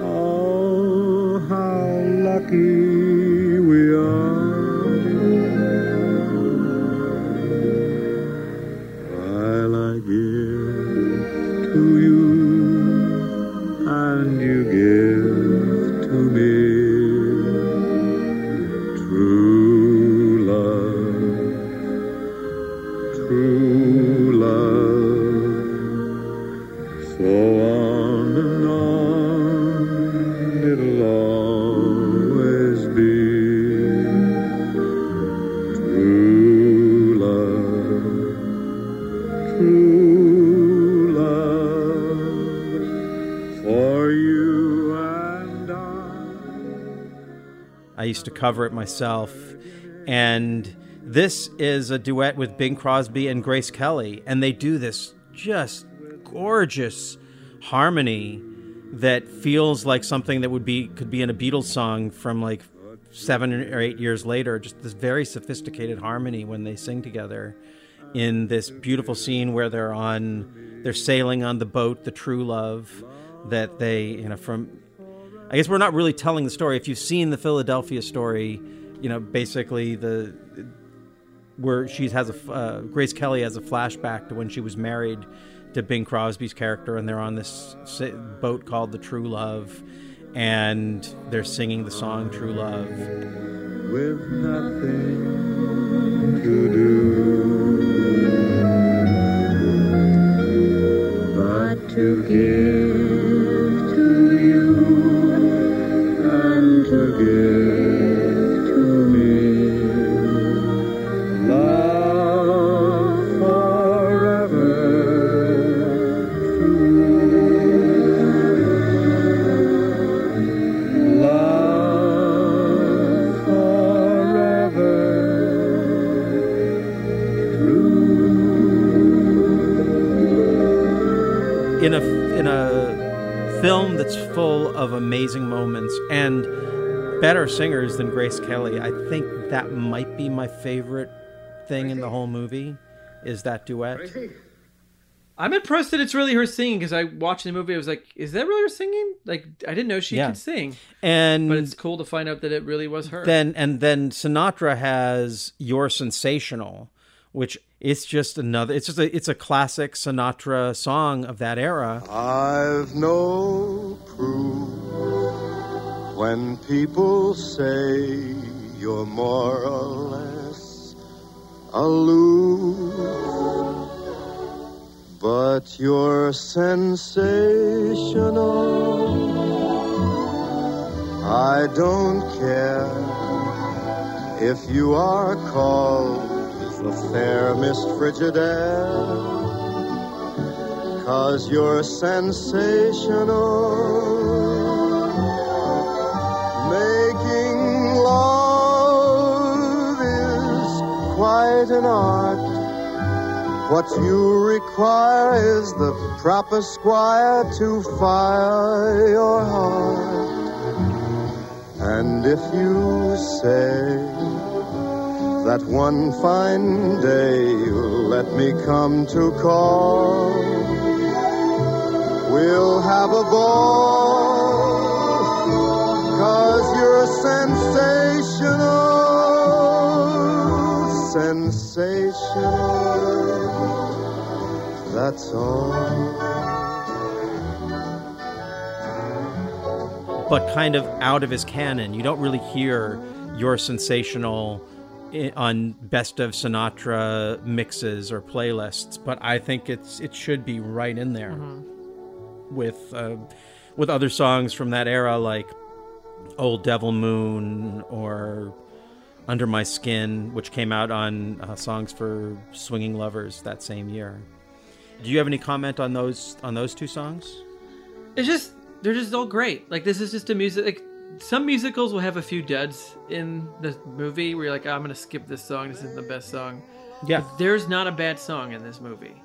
Oh, how lucky to cover it myself. And this is a duet with Bing Crosby and Grace Kelly. And they do this just gorgeous harmony that feels like something that would be could be in a Beatles song from like seven or eight years later. Just this very sophisticated harmony when they sing together in this beautiful scene where they're on they're sailing on the boat, the true love that they, you know, from I guess we're not really telling the story. If you've seen the Philadelphia story, you know, basically the where she has a uh, Grace Kelly has a flashback to when she was married to Bing Crosby's character, and they're on this boat called the True Love, and they're singing the song True Love. with nothing to do but to give of amazing moments and better singers than Grace Kelly, I think that might be my favorite thing in the whole movie is that duet. I'm impressed that it's really her singing because I watched the movie. I was like, "Is that really her singing?" Like, I didn't know she Yeah. could sing. And but it's cool to find out that it really was her. Then and then Sinatra has "You're Sensational," which it's just another. It's just a it's a classic Sinatra song of that era. I've no proof when people say you're more or less aloof, but you're sensational. I don't care if you are called the fair Miss Frigidaire. Cause you're sensational. Making love is quite an art. What you require is the proper squire to fire your heart. And if you say that one fine day you'll let me come to call. We'll have a ball, cause you're sensational, sensational, that's all. but kind of out of his canon. You don't really hear your sensational on best of Sinatra mixes or playlists, but I think it's it should be right in there with uh, with other songs from that era like Old Devil Moon or Under My Skin, which came out on uh, songs for Swinging Lovers that same year. Do you have any comment on those on those two songs? It's just they're just all great. Like this is just a music. Like some musicals will have a few duds in the movie where you're like, "Oh, I'm gonna skip this song. This isn't the best song. Yeah. But there's not a bad song in this movie,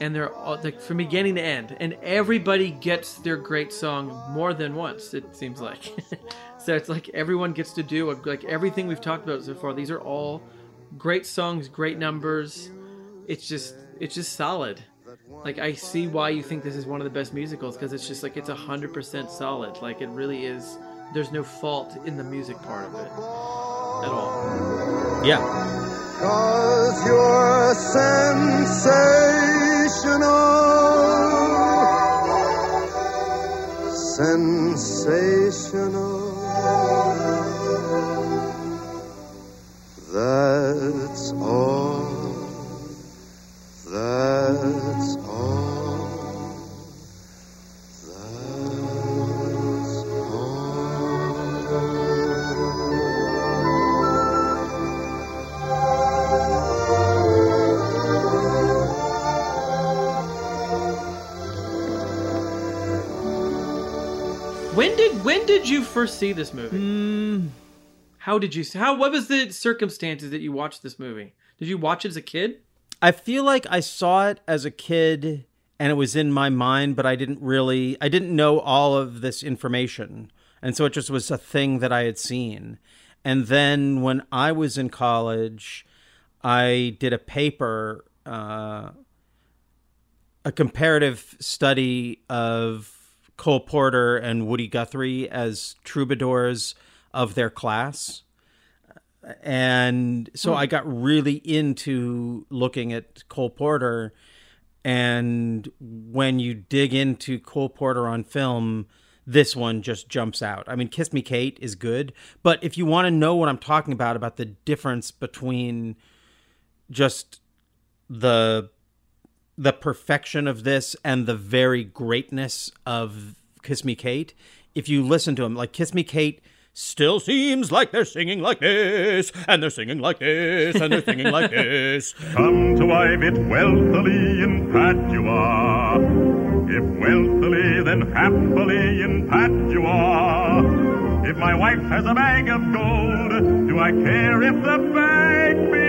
and they're all like from beginning to end, and everybody gets their great song more than once. It seems like. so it's like everyone gets to do a, like everything we've talked about so far. These are all great songs, great numbers. It's just it's just solid. Like I see why you think this is one of the best musicals because it's just like it's hundred percent solid. Like it really is. There's no fault in the music part of it at all. Yeah. Cause you're sensational, sensational. That's all. That's When did you first see this movie? How did you how what was the circumstances that you watched this movie? Did you watch it as a kid? I feel like I saw it as a kid and it was in my mind, but I didn't really, I didn't know all of this information. And so it just was a thing that I had seen. And then when I was in college, I did a paper, uh, a comparative study of Cole Porter and Woody Guthrie as troubadours of their class. And so Hmm. I got really into looking at Cole Porter. And when you dig into Cole Porter on film, this one just jumps out. I mean, Kiss Me Kate is good, but if you want to know what I'm talking about, about the difference between just the the perfection of this and the very greatness of Kiss Me Kate, if you listen to him, like Kiss Me Kate still seems like they're singing like this, and they're singing like this, and they're singing like this. Come to wive it wealthily in Padua. If wealthily, then happily in Padua. If my wife has a bag of gold, do I care if the bag be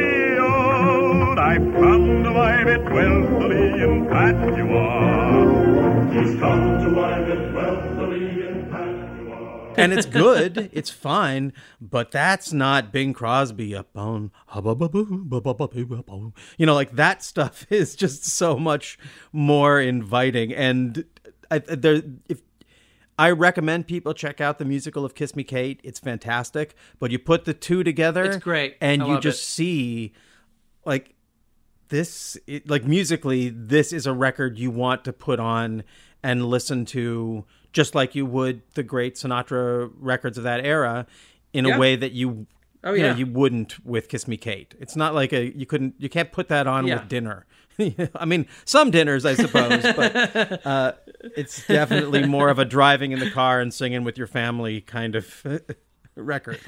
old? I've come to wive it wealthily in Padua. She's come to wive it wealthily in Padua. and it's good, it's fine, but that's not Bing Crosby up on you know, like that stuff is just so much more inviting. And I, there, if I recommend people check out the musical of Kiss Me Kate, it's fantastic. But you put the two together, It's great. and I you just it. see like this it, like musically this is a record you want to put on and listen to just like you would the great Sinatra records of that era in Yeah. a way that you Oh, you know yeah. you wouldn't with Kiss Me Kate. It's not like a you couldn't you can't put that on Yeah. with dinner. I mean, some dinners I suppose, but uh, it's definitely more of a driving in the car and singing with your family kind of record.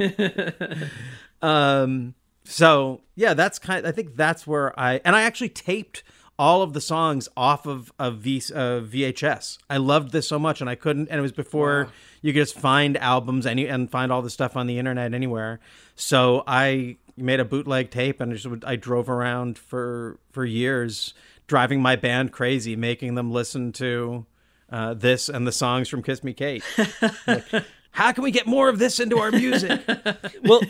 Um, so yeah, that's kind. I think that's where I and I actually taped all of the songs off of a v, uh, VHS. I loved this so much, and I couldn't. And it was before you could just find albums any and find all the stuff on the internet anywhere. So I made a bootleg tape, and I just would, I drove around for for years, driving my band crazy, making them listen to uh, this and the songs from Kiss Me Kate. Like, how can we get more of this into our music? well,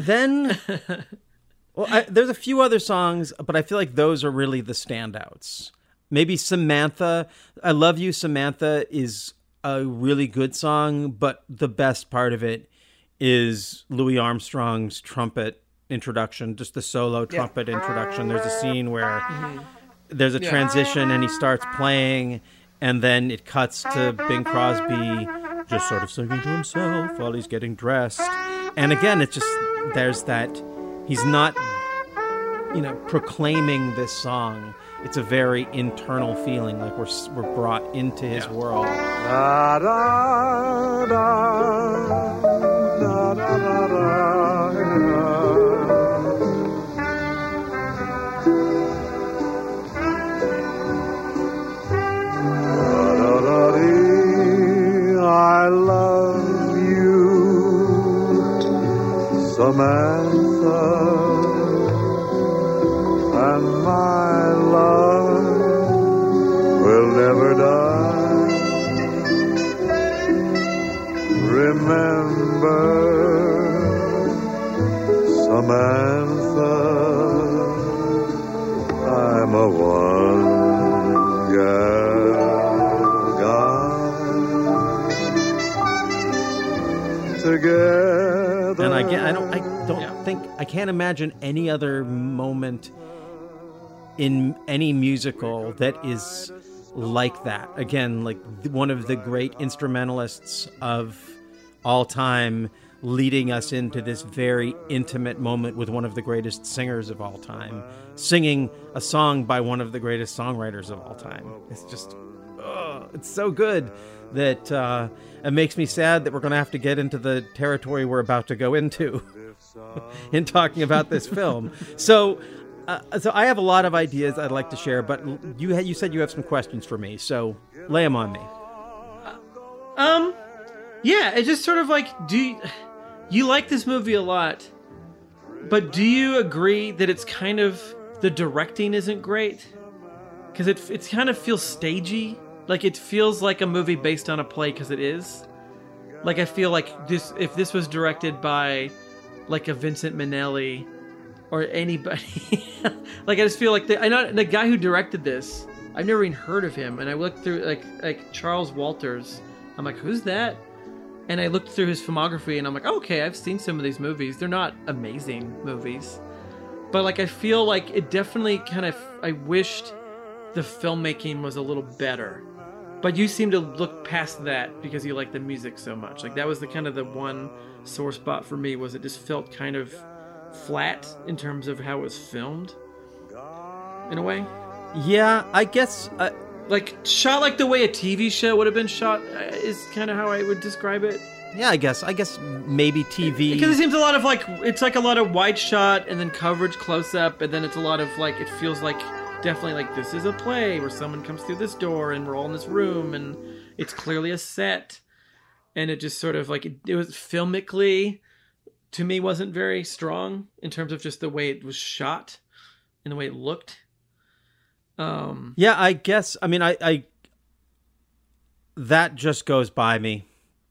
then well I, there's a few other songs but i feel like those are really the standouts maybe samantha i love you samantha is a really good song but the best part of it is louis armstrong's trumpet introduction just the solo trumpet introduction there's a scene where mm-hmm. there's a Yeah. transition and he starts playing and then it cuts to Bing Crosby just sort of singing to himself while he's getting dressed. And again, it's just there's that he's not you know proclaiming this song. It's a very internal feeling like we're we're brought into his world. Da, da, da, I Samantha, I can't imagine any other moment in any musical that is like that. Again, like one of the great instrumentalists of all time leading us into this very intimate moment with one of the greatest singers of all time, singing a song by one of the greatest songwriters of all time. It's just oh, it's so good that uh, it makes me sad that we're going to have to get into the territory we're about to go into in talking about this film. So, uh, so I have a lot of ideas I'd like to share, but you had, you said you have some questions for me, so lay them on me. Um, yeah, it's just sort of like, do you, you like this movie a lot, but do you agree that it's kind of the directing isn't great? Because it it kind of feels stagey, like it feels like a movie based on a play because it is. Like I feel like this if this was directed by like a Vincent Minnelli or anybody. like I just feel like the, I know the guy who directed this. I've never even heard of him, and I looked through like like Charles Walters. I'm like, who's that? And I looked through his filmography, and I'm like, oh, okay, I've seen some of these movies. They're not amazing movies, but like I feel like it definitely kind of. I wished the filmmaking was a little better. But you seem to look past that because you like the music so much. Like that was the kind of the one sore spot for me was it just felt kind of flat in terms of how it was filmed. In a way, Yeah, I guess. Uh, like shot like the way a TV show would have been shot uh, is kind of how I would describe it. yeah, I guess. I guess maybe TV. Because it seems a lot of like it's like a lot of wide shot and then coverage close up and then it's a lot of like it feels like definitely like this is a play where someone comes through this door and we're all in this room and it's clearly a set and it just sort of like it, it was filmically to me wasn't very strong in terms of just the way it was shot and the way it looked. Um Yeah, I guess. I mean, I, I that just goes by me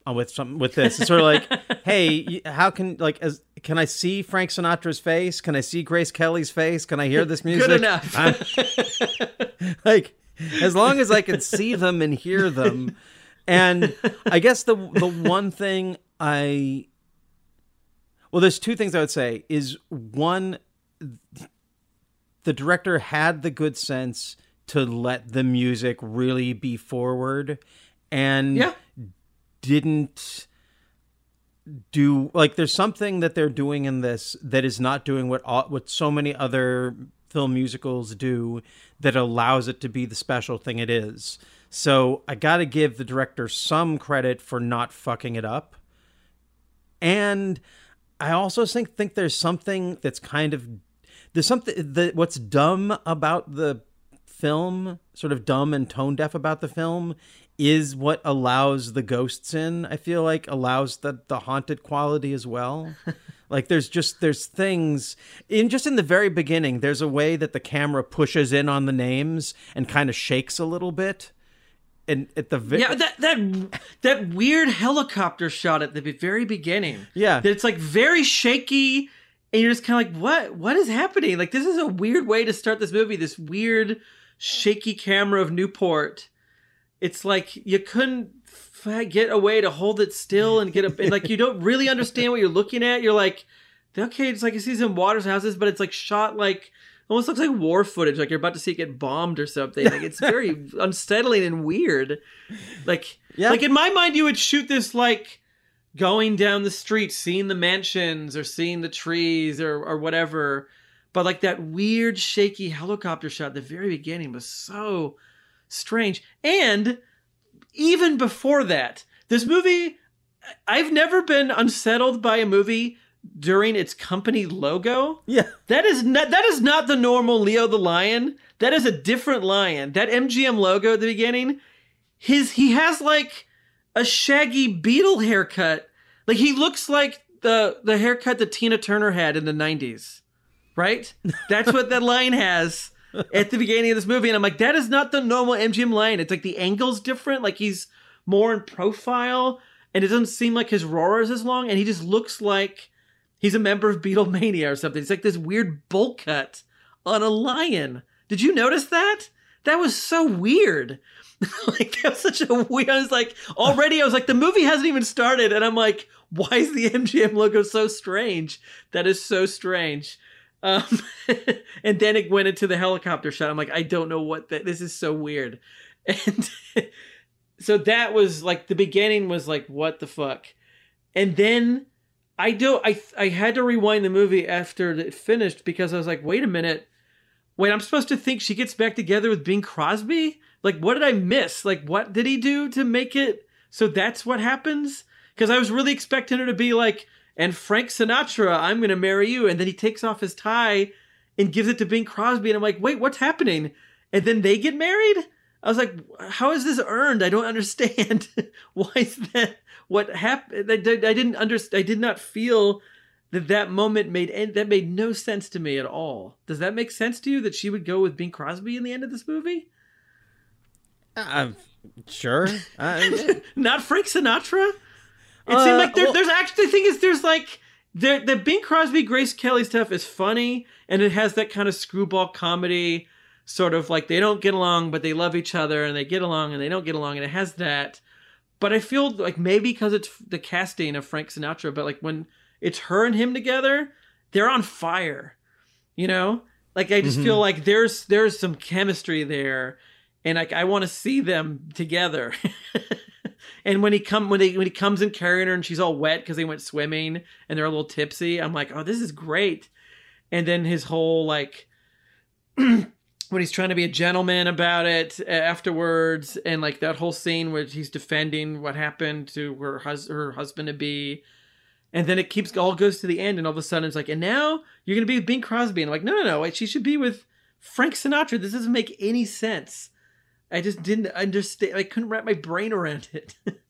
uh, with some with this. It's sort of like, hey, how can like as can I see Frank Sinatra's face? Can I see Grace Kelly's face? Can I hear this music? Good enough. Like as long as I can see them and hear them. And I guess the the one thing I well, there's two things I would say is one the director had the good sense to let the music really be forward and Yeah. didn't do like there's something that they're doing in this that is not doing what what so many other film musicals do that allows it to be the special thing it is. So I got to give the director some credit for not fucking it up. And I also think think there's something that's kind of there's something that what's dumb about the film, sort of dumb and tone deaf about the film, is what allows the ghosts in. I feel like allows the the haunted quality as well. like there's just there's things in just in the very beginning. There's a way that the camera pushes in on the names and kind of shakes a little bit. And at the vi- Yeah, that that that weird helicopter shot at the very beginning. Yeah. that it's like very shaky, and you're just kind of like, what? What is happening? Like this is a weird way to start this movie. This weird shaky camera of Newport. It's like you couldn't f- get a way to hold it still and get a and like you don't really understand what you're looking at. You're like, okay, it's like you see some waters houses, but it's like shot like almost looks like war footage, like you're about to see it get bombed or something. Like it's very unsettling and weird. Like, Yeah. like in my mind, you would shoot this like going down the street, seeing the mansions or seeing the trees or or whatever. But like that weird shaky helicopter shot at the very beginning was so strange. And even before that, this movie, I've never been unsettled by a movie during its company logo. Yeah. That is not that is not the normal Leo the Lion. That is a different lion. That MGM logo at the beginning, his he has like a shaggy beetle haircut. Like he looks like the the haircut that Tina Turner had in the 90s. Right? That's what that lion has at the beginning of this movie and I'm like that is not the normal MGM lion. It's like the angle's different, like he's more in profile and it doesn't seem like his roar is as long and he just looks like he's a member of Beatlemania or something. It's like this weird bowl cut on a lion. Did you notice that? That was so weird. like that was such a weird. I was like, already, I was like, the movie hasn't even started, and I'm like, why is the MGM logo so strange? That is so strange. Um, and then it went into the helicopter shot. I'm like, I don't know what that. This is so weird. And so that was like the beginning was like, what the fuck? And then I do I I had to rewind the movie after it finished because I was like, wait a minute. Wait, I'm supposed to think she gets back together with Bing Crosby? Like what did I miss? Like what did he do to make it so that's what happens? Cuz I was really expecting her to be like and Frank Sinatra, I'm to marry you and then he takes off his tie and gives it to Bing Crosby and I'm like, "Wait, what's happening?" And then they get married? I was like, "How is this earned? I don't understand. Why is that what happened? I didn't understand. I did not feel that that moment made that made no sense to me at all. Does that make sense to you that she would go with Bing Crosby in the end of this movie? Uh, sure. Uh. Not Frank Sinatra. It Uh, seemed like there, well- there's actually the thing is there's like the the Bing Crosby Grace Kelly stuff is funny and it has that kind of screwball comedy sort of like they don't get along but they love each other and they get along and they don't get along and it has that but I feel like maybe because it's the casting of Frank Sinatra but like when it's her and him together they're on fire you know like I just Mhm. feel like there's there's some chemistry there and like I want to see them together and when he come when they when he comes in carrying her and she's all wet because they went swimming and they're a little tipsy, I'm like, oh, this is great. And then his whole like when he's trying to be a gentleman about it afterwards, and like that whole scene where he's defending what happened to her hus- her husband to be. And then it keeps all goes to the end, and all of a sudden it's like, and now you're gonna be with Bing Crosby, and I'm like, no, no, no, wait, she should be with Frank Sinatra. This doesn't make any sense. I just didn't understand. I couldn't wrap my brain around it.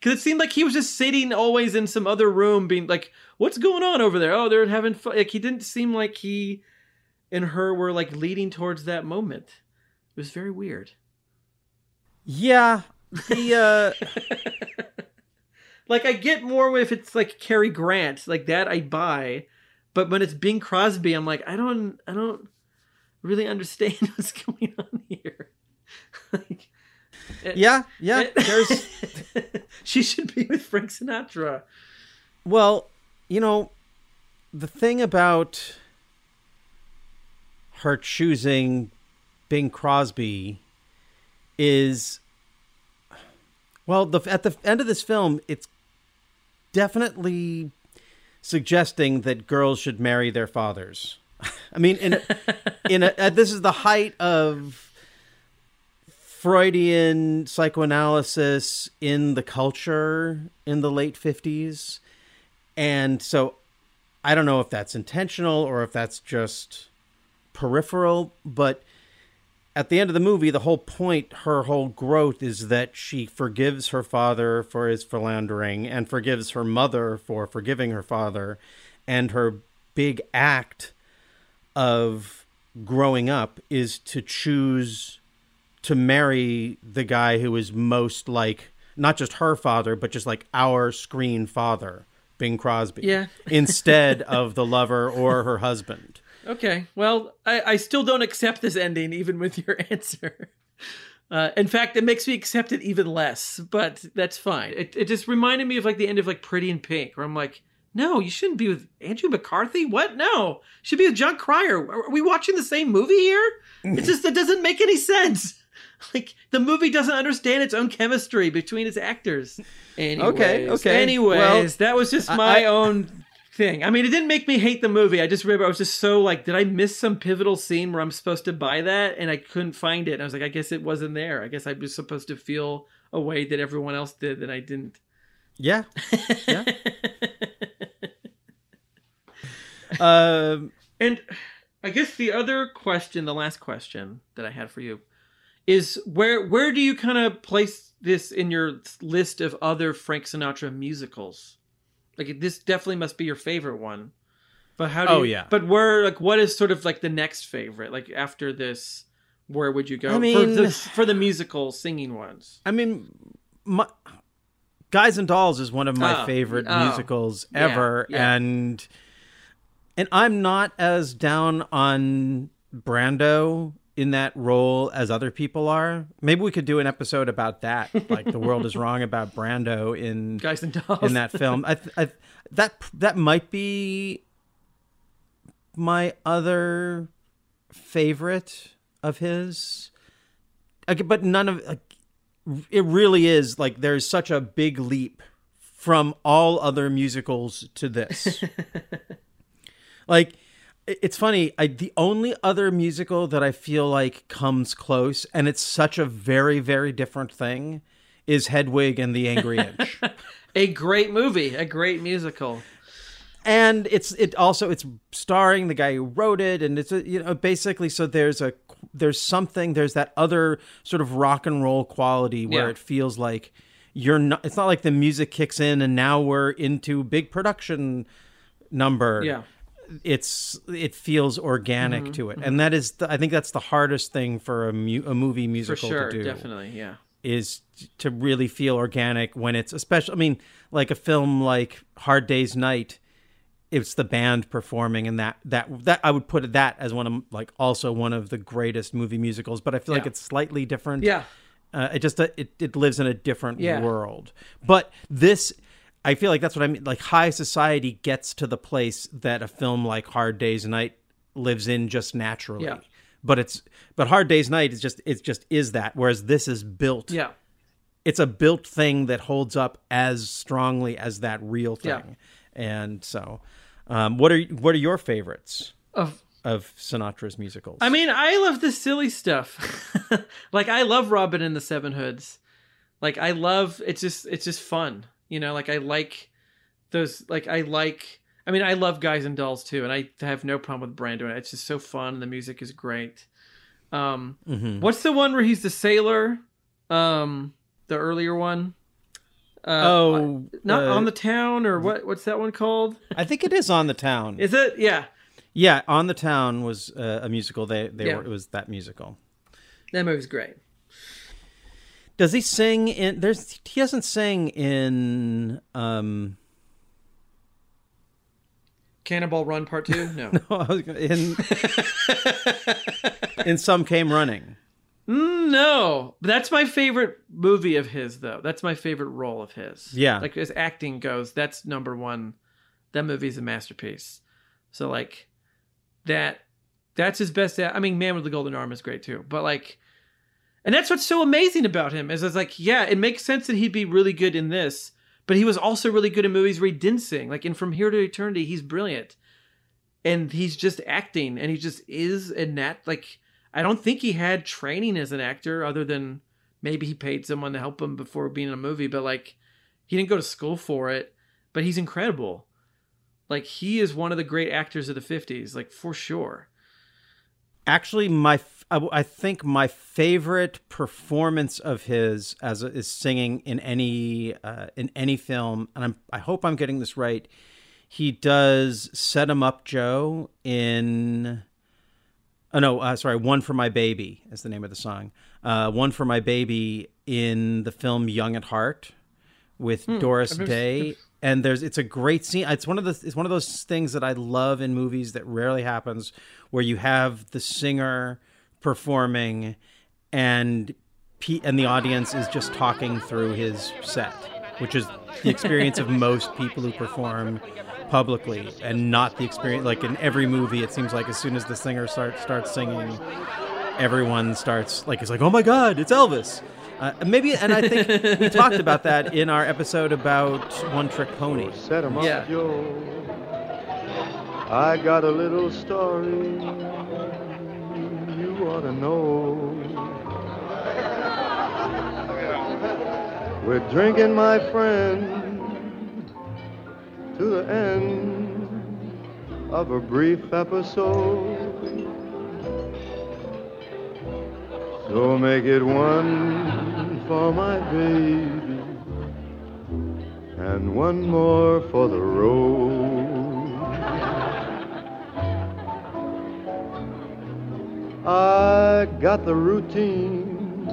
Because it seemed like he was just sitting always in some other room, being like, "What's going on over there? Oh, they're having fun." Like he didn't seem like he and her were like leading towards that moment. It was very weird. Yeah, the uh, Like I get more if it's like Cary Grant, like that I buy, but when it's Bing Crosby, I'm like, I don't, I don't really understand what's going on here. like, yeah, yeah. There's she should be with Frank Sinatra. Well, you know, the thing about her choosing Bing Crosby is well, the at the end of this film, it's definitely suggesting that girls should marry their fathers. I mean, in in a, this is the height of Freudian psychoanalysis in the culture in the late 50s. And so I don't know if that's intentional or if that's just peripheral, but at the end of the movie, the whole point, her whole growth is that she forgives her father for his philandering and forgives her mother for forgiving her father. And her big act of growing up is to choose to marry the guy who is most like not just her father, but just like our screen father, Bing Crosby. Yeah. instead of the lover or her husband. Okay, well, I, I still don't accept this ending, even with your answer. Uh, in fact, it makes me accept it even less, but that's fine. It, it just reminded me of like the end of like Pretty in Pink, where I'm like, no, you shouldn't be with Andrew McCarthy. What? No, you should be with Jon Cryer. Are we watching the same movie here? It just that doesn't make any sense. Like the movie doesn't understand its own chemistry between its actors. Anyways, Okay, okay. Anyways, Well, that was just my I- own thing. I mean, it didn't make me hate the movie. I just remember I was just so like, did I miss some pivotal scene where I'm supposed to buy that and I couldn't find it? And I was like, I guess it wasn't there. I guess I was supposed to feel a way that everyone else did that I didn't. Yeah. Yeah. um, and I guess the other question, the last question that I had for you, is where where do you kind of place this in your list of other Frank Sinatra musicals? Like this definitely must be your favorite one. But how do Oh, you, yeah. But where like what is sort of like the next favorite? Like after this, where would you go I for mean- the for the musical singing ones? I mean, my, Guys and Dolls is one of my Oh, favorite oh, musicals yeah, ever, yeah. and and I'm not as down on Brando in that role as other people are. Maybe we could do an episode about that, like the world is wrong about Brando in Guys and Dolls. in that film. I, I that that might be my other favorite of his. Okay, but none of like, it really is like there's such a big leap from all other musicals to this. like it's funny, I the only other musical that I feel like comes close and it's such a very very different thing is Hedwig and the Angry Inch. A great movie, a great musical. and it's it also it's starring the guy who wrote it and it's a, you know basically so there's a there's something there's that other sort of rock and roll quality where Yeah. it feels like you're not it's not like the music kicks in and now we're into big production number Yeah. It's it feels organic Mhm, to it and that is the, i think that's the hardest thing for a, mu- a movie musical sure, to do definitely, yeah. is to really feel organic when it's especially i mean like a film like hard day's night it's the band performing and that that that I would put that as one of like also one of the greatest movie musicals, but I feel like it's slightly different. Yeah. Uh, it just it, it lives in a different Yeah. world. But this I feel like that's what I mean like high society gets to the place that a film like Hard Days Night lives in just naturally. Yeah. But it's but Hard Days Night is just it just is that whereas this is built Yeah. it's a built thing that holds up as strongly as that real thing. Yeah. thing. And so, um, what are what are your favorites Of of Sinatra's musicals? I mean, I love the silly stuff. like I love Robin and the Seven Hoods. Like I love it's just it's just fun. You know, like I like those like I like I mean, I love Guys and Dolls too, and I have no problem with Brand doing it. It's just so fun and the music is great. Um Mhm. what's the one where he's the sailor? Um the earlier one? Uh, Oh, not uh, on the town or what what's that one called? I think it is on the town. Is it? Yeah. yeah, on the town was uh, a musical. They they Yeah. were it was that musical. That movie's great. Does he sing in? There's he doesn't sing in. um Cannonball Run Part 2? No. No, I was gonna, in in some came running. Mm, no, that's my favorite movie of his, though. That's my favorite role of his. Yeah. like as acting goes, that's number one. That movie's a masterpiece. So like that, that's his best. I mean, Man with the Golden Arm is great too, but like, and that's what's so amazing about him is it's like, yeah, it makes sense that he'd be really good in this, but he was also really good in movies where he didn't sing. Like in From Here to Eternity, he's brilliant. And he's just acting and he just is and that like i don't think he had training as an actor other than maybe he paid someone to help him before being in a movie but like he didn't go to school for it but he's incredible. Like he is one of the great actors of the 50s like for sure. Actually, my I, I think my favorite performance of his as a, is singing in any uh, in any film, and I'm I hope I'm getting this right. He does "Set 'Em Up, Joe" in. Oh no, uh, sorry. "One for My Baby" is the name of the song. Uh, "One for My Baby" in the film "Young at Heart" with Hmm, Doris I've Day seen- and there's it's a great scene it's one of the it's one of those things that i love in movies that rarely happens where you have the singer performing and pe- and the audience is just talking through his set which is the experience of most people who perform publicly and not the experience like in every movie it seems like as soon as the singer starts starts singing everyone starts like it's like oh my god it's elvis uh, maybe and i think we talked about that in our episode about one trick pony Set 'em up, Yeah. Joe. I got a little story you ought to know. We're drinking, my friend, to the end of a brief episode. So make it one for my baby and one more for the road. I got the routine.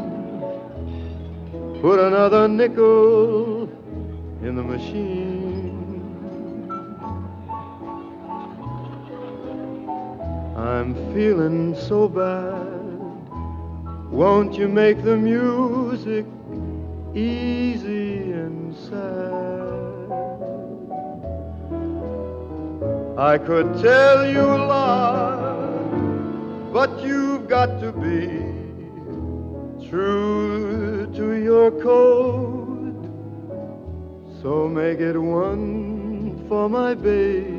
Put another nickel in the machine. I'm feeling so bad. Won't you make the music easy and sad? I could tell you a lot, but you've got to be true to your code. So make it one for my baby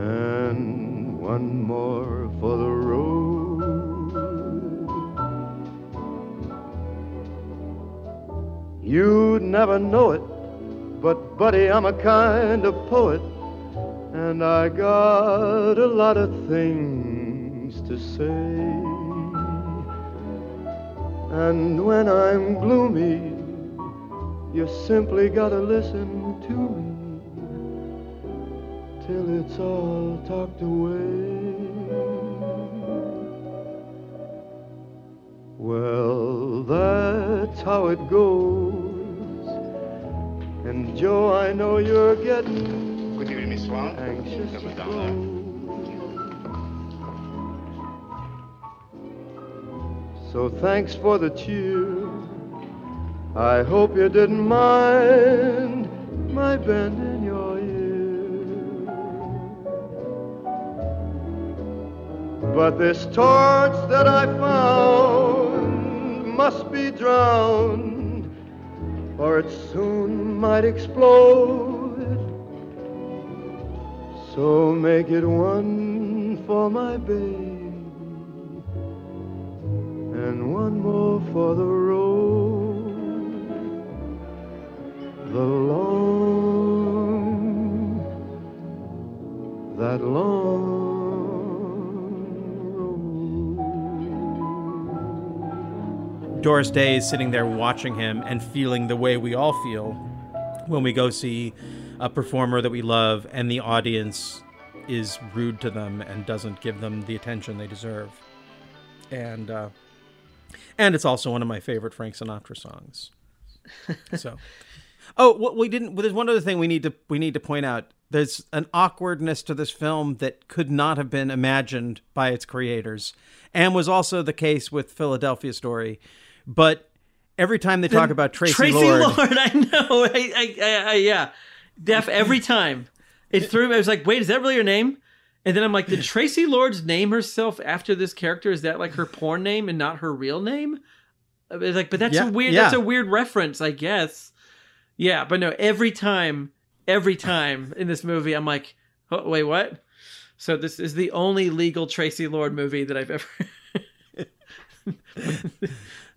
and one more for the road. You'd never know it, but buddy, I'm a kind of poet, and I got a lot of things to say. And when I'm gloomy, you simply gotta listen to me till it's all talked away. Well, that's how it goes. And Joe, I know you're getting Sloan. Anxious That was to down So thanks for the cheer. I hope you didn't mind my bending your ear. But this torch that I found must be drowned, or it soon might explode. So make it one for my baby and one more for the road. The long, that long Doris Day is sitting there watching him and feeling the way we all feel when we go see a performer that we love and the audience is rude to them and doesn't give them the attention they deserve. And uh, and it's also one of my favorite Frank Sinatra songs. so, oh, what we didn't. There's one other thing we need to we need to point out. There's an awkwardness to this film that could not have been imagined by its creators, and was also the case with Philadelphia Story. But every time they talk The- about Tracy, Tracy Lord, Lord, I know. I, I, I, I, yeah, Def. Every time it threw me. I was like, "Wait, is that really her name?" And then I'm like, "Did Traci Lords name herself after this character? Is that like her porn name and not her real name?" I was like, "But that's Yeah, a weird. yeah. That's a weird reference, I guess." Yeah, but no. Every time, every time in this movie, I'm like, oh, "Wait, what?" So this is the only legal Tracy Lord movie that I've ever.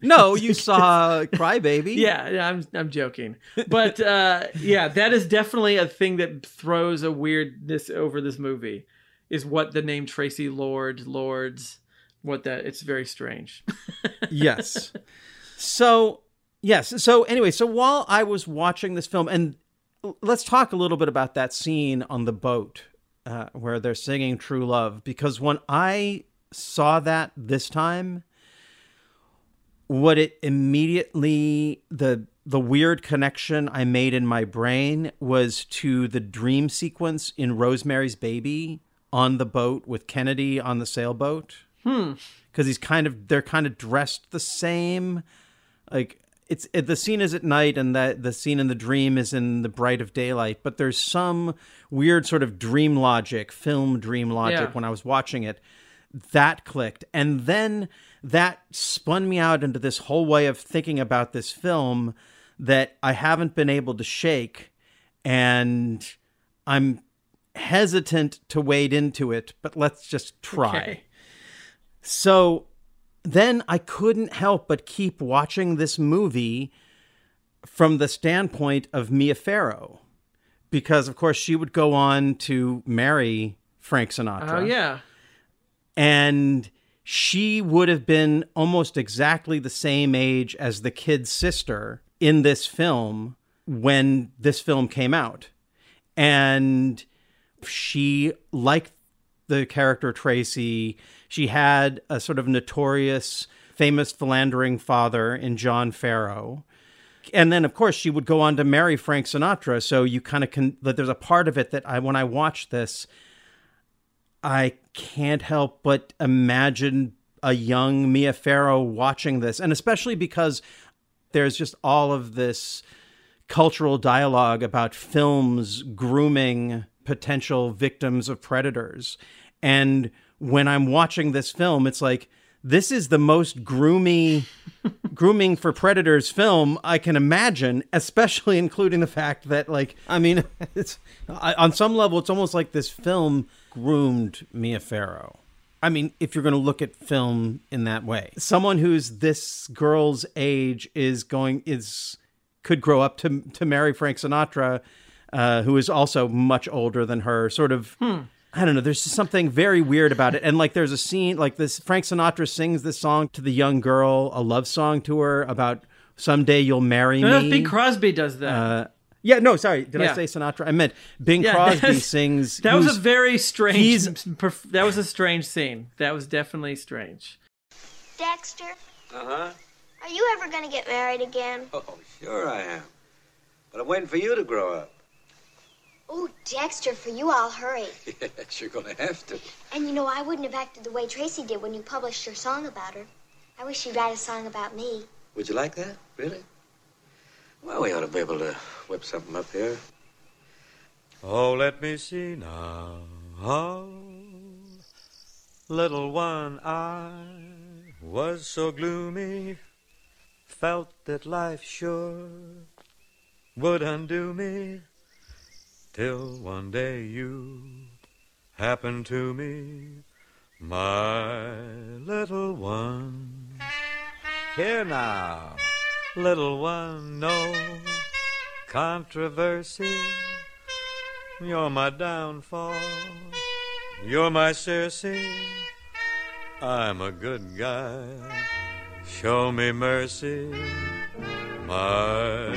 no, you saw Crybaby. Yeah, yeah, I'm I'm joking, but uh, yeah, that is definitely a thing that throws a weirdness over this movie. Is what the name Tracy Lord Lords, what that it's very strange. yes. So, yes. So, anyway, so while I was watching this film, and let's talk a little bit about that scene on the boat uh, where they're singing True Love, because when I saw that this time, what it immediately, the the weird connection I made in my brain was to the dream sequence in Rosemary's Baby on the boat with Kennedy on the sailboat Hmm. because he's kind of they're kind of dressed the same like it's it, the scene is at night and that the scene in the dream is in the bright of daylight but there's some weird sort of dream logic film dream logic Yeah. when i was watching it that clicked and then that spun me out into this whole way of thinking about this film that i haven't been able to shake and i'm hesitant to wade into it but let's just try Okay. so then I couldn't help but keep watching this movie from the standpoint of Mia Farrow. Because, of course, she would go on to marry Frank Sinatra. Oh yeah, And she would have been almost exactly the same age as the kid's sister in this film when this film came out. And she liked the character Tracy. She had a sort of notorious, famous philandering father in John Farrow. And then, of course, she would go on to marry Frank Sinatra. So you kind of can, there's a part of it that I, when I watch this, I can't help but imagine a young Mia Farrow watching this, and especially because there's just all of this cultural dialogue about films grooming potential victims of predators. And when I'm watching this film, it's like this is the most groomy grooming for predators film I can imagine, especially including the fact that like I mean it's I, on some level it's almost like this film groomed Mia Farrow. I mean, if you're going to look at film in that way, someone who's this girl's age is going is could grow up to to marry Frank Sinatra, uh, who is also much older than her. Sort of, I don't know. There's something very weird about it. And like, there's a scene like this. Frank Sinatra sings this song to the young girl, a love song to her about someday you'll marry no, me. Bing Crosby does that. Uh, yeah, no, sorry. Did Yeah. I say Sinatra? I meant Bing Yeah, Crosby that's- sings. That was a very strange. perf- that was a strange scene. That was definitely strange. Dexter, Uh huh. are you ever going to get married again? Oh, sure I am. But I'm waiting for you to grow up. Oh, Dexter, for you, I'll hurry. Yes, you're gonna have to. And you know, I wouldn't have acted the way Tracy did when you published your song about her. I wish you'd write a song about me. Would you like that? Really? Well, we ought to be able to whip something up here. Oh, let me see now. Oh, little one, I was so gloomy, felt that life sure would undo me, till one day you happened to me, my little one. Here now, little one, no controversy. You're my downfall. You're my Circe. I'm a good guy. Show me mercy, my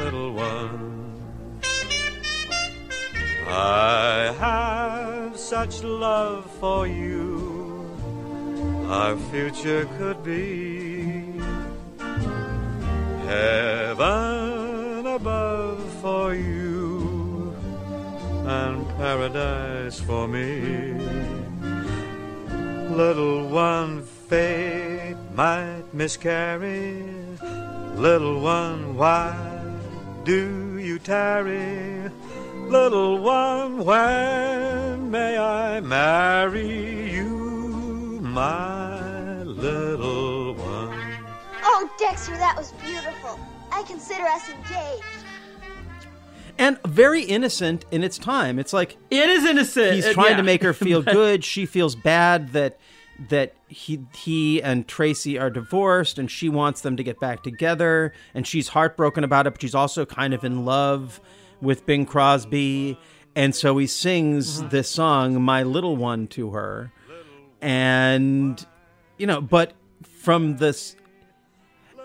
little one. I have such love for you. Our future could be heaven above for you and paradise for me. Little one, fate might miscarry. Little one, why do you tarry? Little one, when may I marry you, my little one? Oh, Dexter, that was beautiful. I consider us engaged. and very innocent in its time. It's like it is innocent. He's trying yeah. to make her feel good. She feels bad that that he he and Tracy are divorced, and she wants them to get back together. And she's heartbroken about it, but she's also kind of in love with Bing Crosby. And so he sings Mm-hmm. this song, "My Little One," to her, and you know, but from this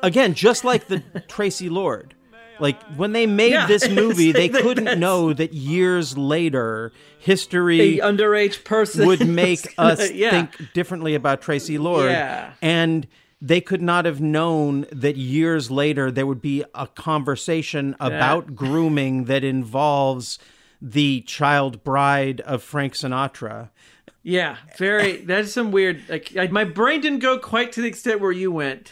again, just like the Tracy Lord. Like when they made Yeah, this movie, they like couldn't that's- know that years later history A underage person would make gonna- us yeah. think differently about Tracy Lord. Yeah. And they could not have known that years later there would be a conversation about grooming that involves the child bride of Frank Sinatra. Yeah, very. That's some weird. Like I, my brain didn't go quite to the extent where you went,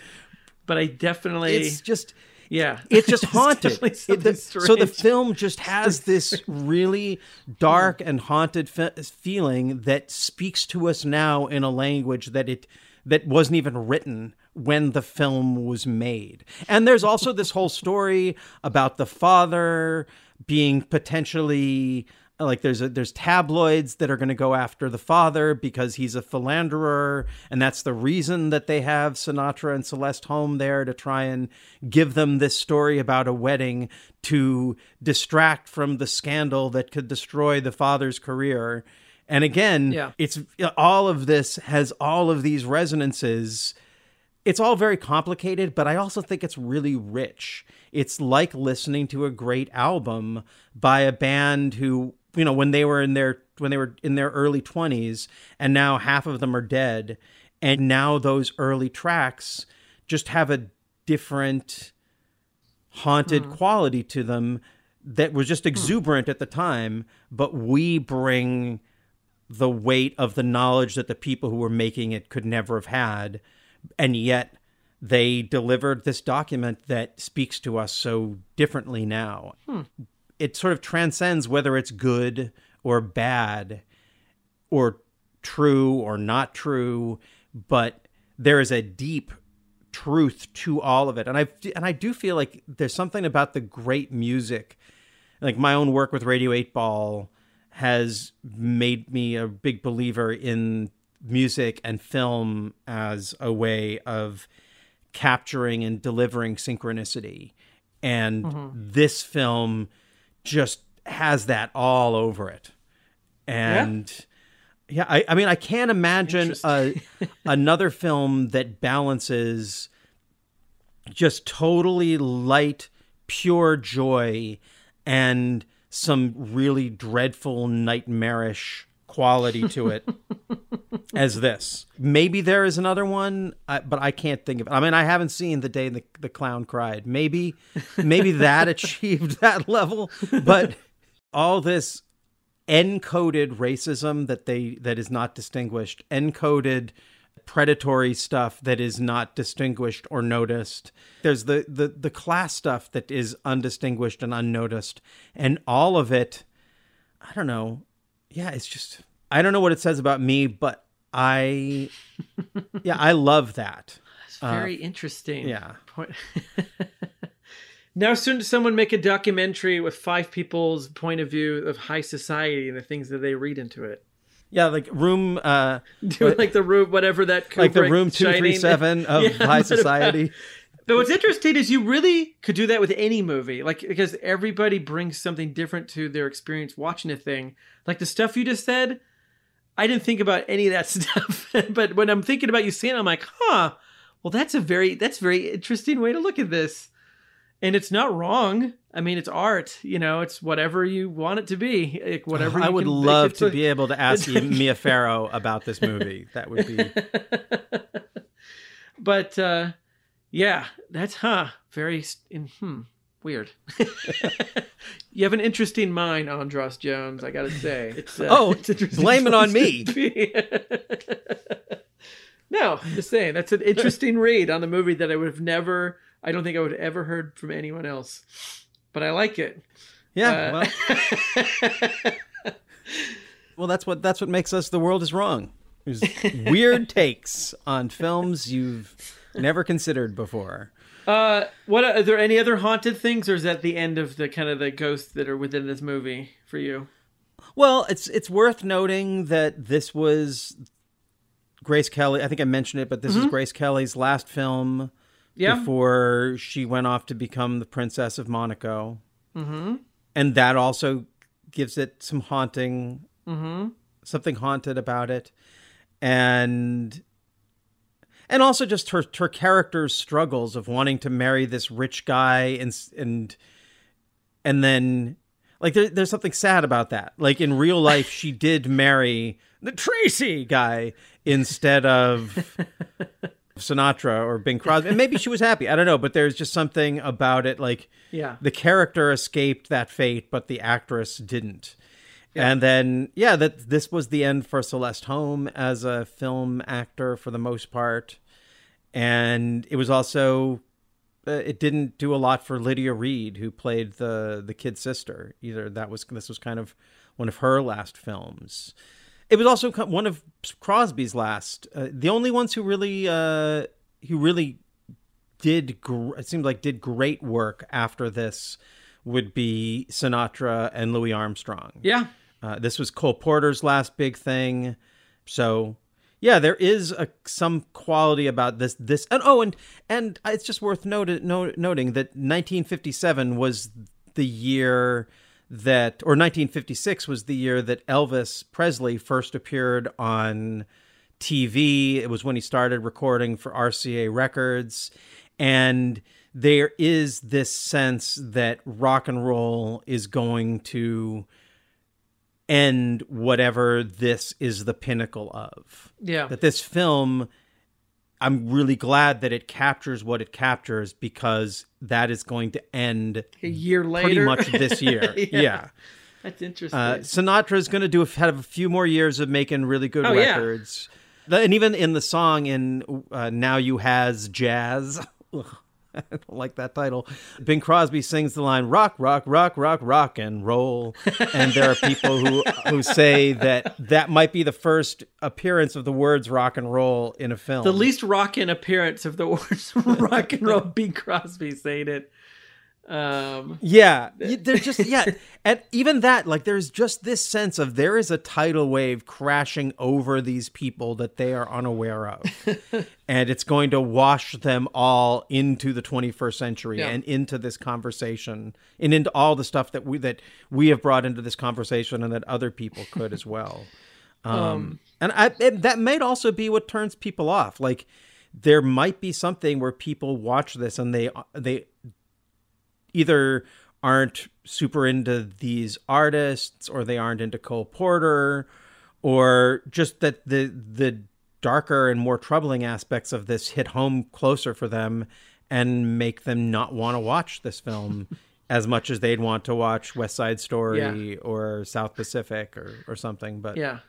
but I definitely. It's just. Yeah, It's just haunted. definitely It- the- so the film just has this really dark and haunted fe- feeling that speaks to us now in a language that it that wasn't even written when the film was made. And there's also this whole story about the father being potentially like there's a, there's tabloids that are going to go after the father because he's a philanderer and that's the reason that they have Sinatra and Celeste Holm there to try and give them this story about a wedding to distract from the scandal that could destroy the father's career and again Yeah. it's all of this has all of these resonances it's all very complicated, but I also think it's really rich. It's like listening to a great album by a band who, you know, when they were in their when they were in their early 20s and now half of them are dead and now those early tracks just have a different haunted hmm. quality to them that was just hmm. exuberant at the time, but we bring the weight of the knowledge that the people who were making it could never have had and yet they delivered this document that speaks to us so differently now. Hmm. It sort of transcends whether it's good or bad or true or not true, but there is a deep truth to all of it. And I and I do feel like there's something about the great music like my own work with Radio 8 Ball has made me a big believer in music and film as a way of capturing and delivering synchronicity. And Mhm. this film just has that all over it. And yeah, I, I mean, I can't imagine a, another film that balances just totally light, pure joy and some really dreadful, nightmarish quality to it as this. Maybe there is another one, but I can't think of it. I mean, I haven't seen the day the, the clown cried. Maybe, maybe that achieved that level, but all this encoded racism that they that is not distinguished, encoded predatory stuff that is not distinguished or noticed. There's the the the class stuff that is undistinguished and unnoticed, and all of it. I don't know. Yeah, it's just I don't know what it says about me, but I yeah I love that. It's very uh, interesting. yeah. Point. now, soon does someone make a documentary with five people's point of view of high society and the things that they read into it. Yeah, like room uh Do like the room, whatever that could be. like the room two three seven of Yeah, high society. But what's interesting is you really could do that with any movie, like because everybody brings something different to their experience watching a thing. Like the stuff you just said, I didn't think about any of that stuff. but when I'm thinking about you saying, it, I'm like, huh. Well, that's a very that's a very interesting way to look at this, and it's not wrong. I mean, it's art. You know, it's whatever you want it to be. Like whatever. I you would can love to be able to ask Mia Farrow about this movie. That would be but uh yeah that's huh very in, hmm weird you have an interesting mind Andras Jones i gotta say it's uh, Oh, it's interesting blame it on me. no I'm just saying that's an interesting read on the movie that i would have never i don't think i would have ever heard from anyone else but i like it Yeah, Uh, well that's what that's what makes us the world is wrong. There's weird takes on films you've never considered before. Uh, what are there any other haunted things, or is that the end of the kind of the ghosts that are within this movie for you? Well, it's it's worth noting that this was Grace Kelly. I think I mentioned it, but this is Mhm. Grace Kelly's last film Yeah. before she went off to become the Princess of Monaco. Mm-hmm. and that also gives it some haunting Mm-hmm. something haunted about it and and also just her her character's struggles of wanting to marry this rich guy and and and then like there, there's something sad about that like in real life she did marry the tracy guy instead of sinatra or bing crosby and maybe she was happy i don't know but there's just something about it like Yeah. the character escaped that fate but the actress didn't and then, yeah, that this was the end for Celeste Holm as a film actor for the most part, and it was also uh, it didn't do a lot for Lydia Reed, who played the the kid sister. Either that was this was kind of one of her last films. It was also one of Crosby's last. Uh, the only ones who really uh, who really did gr- it seemed like did great work after this would be Sinatra and Louis Armstrong. Yeah. Uh, this was Cole Porter's last big thing. So, yeah, there is a, some quality about this. This and oh, and and it's just worth noted, no, noting that 1957 was the year that, or 1956 was the year that Elvis Presley first appeared on TV. It was when he started recording for RCA Records, and there is this sense that rock and roll is going to end whatever this is the pinnacle of. Yeah. That this film, I'm really glad that it captures what it captures because that is going to end A year later, pretty much this year. Yeah. yeah. That's interesting. Uh, Sinatra is going to do have a few more years of making really good Oh, records, The- and even in the song in uh, "Now You Has Jazz," ugh, I don't like that title. Bing Crosby sings the line "Rock, rock, rock, rock, rock and roll," and there are people who who say that that might be the first appearance of the words "rock and roll" in a film. the least rockin' appearance of the words rock and roll Bing Crosby saying it. Um, Yeah, there's just yeah, and even that, like, there's just this sense of there is a tidal wave crashing over these people that they are unaware of, and it's going to wash them all into the 21st century Yeah. and into this conversation and into all the stuff that we that we have brought into this conversation and that other people could as well. Um, Um, and I, it, that might also be what turns people off. Like, there might be something where people watch this and they they either aren't super into these artists or they aren't into Cole Porter or just that the the darker and more troubling aspects of this hit home closer for them and make them not want to watch this film as much as they'd want to watch West Side Story Yeah. or South Pacific or or something. But Yeah.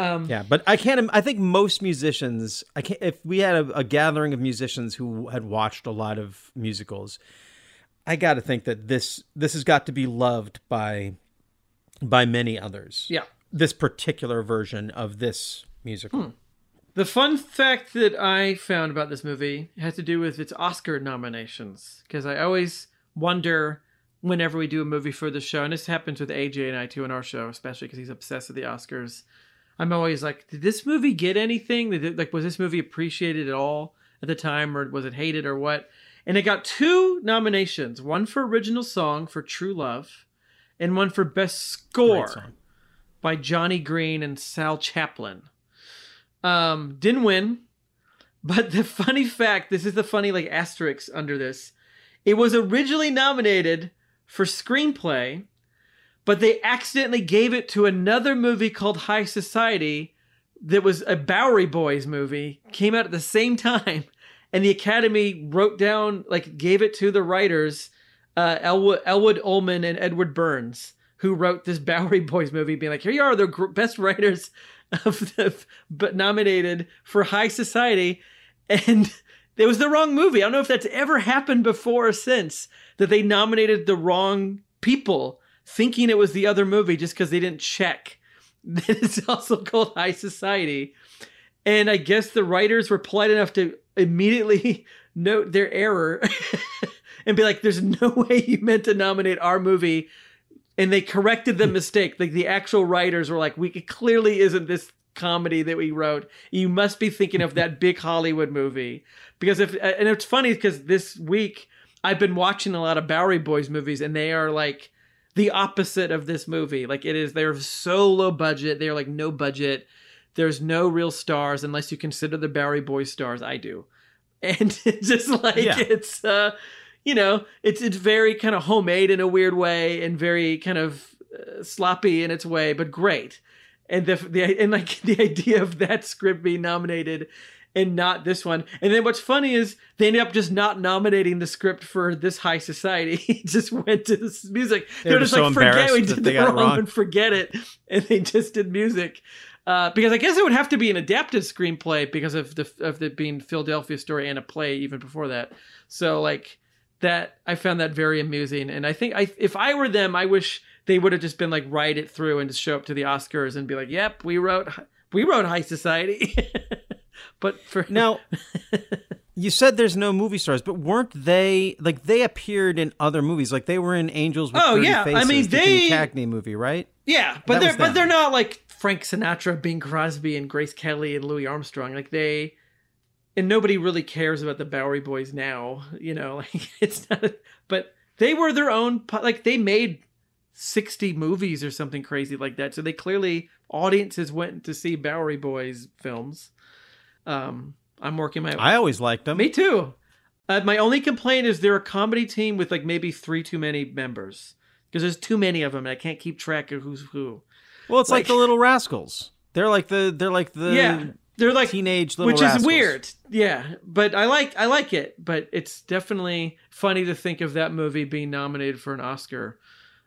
Um, yeah, but I can't. I think most musicians. I can't. If we had a, a gathering of musicians who had watched a lot of musicals, I got to think that this this has got to be loved by by many others. Yeah. this particular version of this musical. Hmm. The fun fact that I found about this movie had to do with its Oscar nominations because I always wonder whenever we do a movie for the show, and this happens with AJ and I too in our show, especially because he's obsessed with the Oscars. I'm always like, did this movie get anything? Did it, like, was this movie appreciated at all at the time, or was it hated, or what? And it got two nominations: one for original song for True Love, and one for best score by Johnny Green and Saul Chaplin. Um, didn't win, but the funny fact, this is the funny like asterisk under this. It was originally nominated for screenplay, but they accidentally gave it to another movie called High Society that was a Bowery Boys movie, came out at the same time, and the Academy wrote down, like, gave it to the writers, uh, Elwood, Elwood Ullman and Edward Bernds, who wrote this Bowery Boys movie, being like, here you are, the gr- best writers of the, but nominated for High Society, and it was the wrong movie. I don't know if that's ever happened before or since that they nominated the wrong people, thinking it was the other movie just because they didn't check that it's also called High Society. And I guess the writers were polite enough to immediately note their error and be like, there's no way you meant to nominate our movie. And they corrected the mistake. Like the actual writers were like, we it clearly isn't this comedy that we wrote. You must be thinking of that big Hollywood movie. Because if, and it's funny because this week I've been watching a lot of Bowery Boys movies and they are like, the opposite of this movie. Like it is, they're so low budget. They're like no budget. There's no real stars unless you consider the Bowery Boys stars. I do, and it's just like Yeah. it's, uh, you know, it's it's very kind of homemade in a weird way and very kind of uh, sloppy in its way, but great. And the the and like the idea of that script being nominated and not this one. And then what's funny is they ended up just not nominating the script for this high society. He just went to this music. They They're were just so like, forget we did the wrong, wrong. one, forget it. And they just did music. Uh, because I guess it would have to be an adapted screenplay because of the of the being Philadelphia story and a play even before that. So like that I found that very amusing. And I think I if I were them, I wish they would have just been like write it through and just show up to the Oscars and be like, "Yep, we wrote we wrote High Society." but for now you said there's no movie stars but weren't they like they appeared in other movies like they were in angels with Oh, yeah. I Faces, mean, the they- cagney movie right Yeah, but That they're but they're not like Frank Sinatra, Bing Crosby, and Grace Kelly and Louis Armstrong. Like they, and nobody really cares about the Bowery Boys now. You know, like it's not. But they were their own. Like they made sixty movies or something crazy like that. So they clearly audiences went to see Bowery Boys films. Um, I'm working my. i always liked them Me too. Uh, my only complaint is they're a comedy team with like maybe three too many members because there's too many of them and I can't keep track of who's who. Well it's like, like- the little rascals they're like the they're like the yeah, they're like teenage little which rascals. is weird. Yeah, but I like I like it, but it's definitely funny to think of that movie being nominated for an Oscar.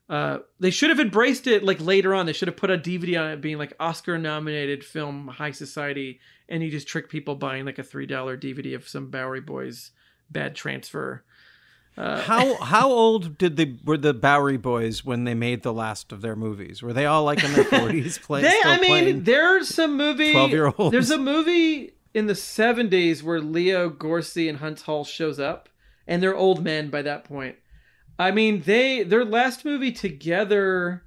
Uh, they should have embraced it like later on. They should have put a DVD on it being like Oscar nominated film High Society, and you just trick people buying like a three dollar DVD of some Bowery Boys bad transfer. Uh, how how old did the were the Bowery Boys when they made the last of their movies? Were they all like in their forties playing? They, I mean, there's some movie. 12-year-olds. There's a movie in the 70s where Leo Gorcey and Huntz Hall shows up, and they're old men by that point. I mean, they their last movie together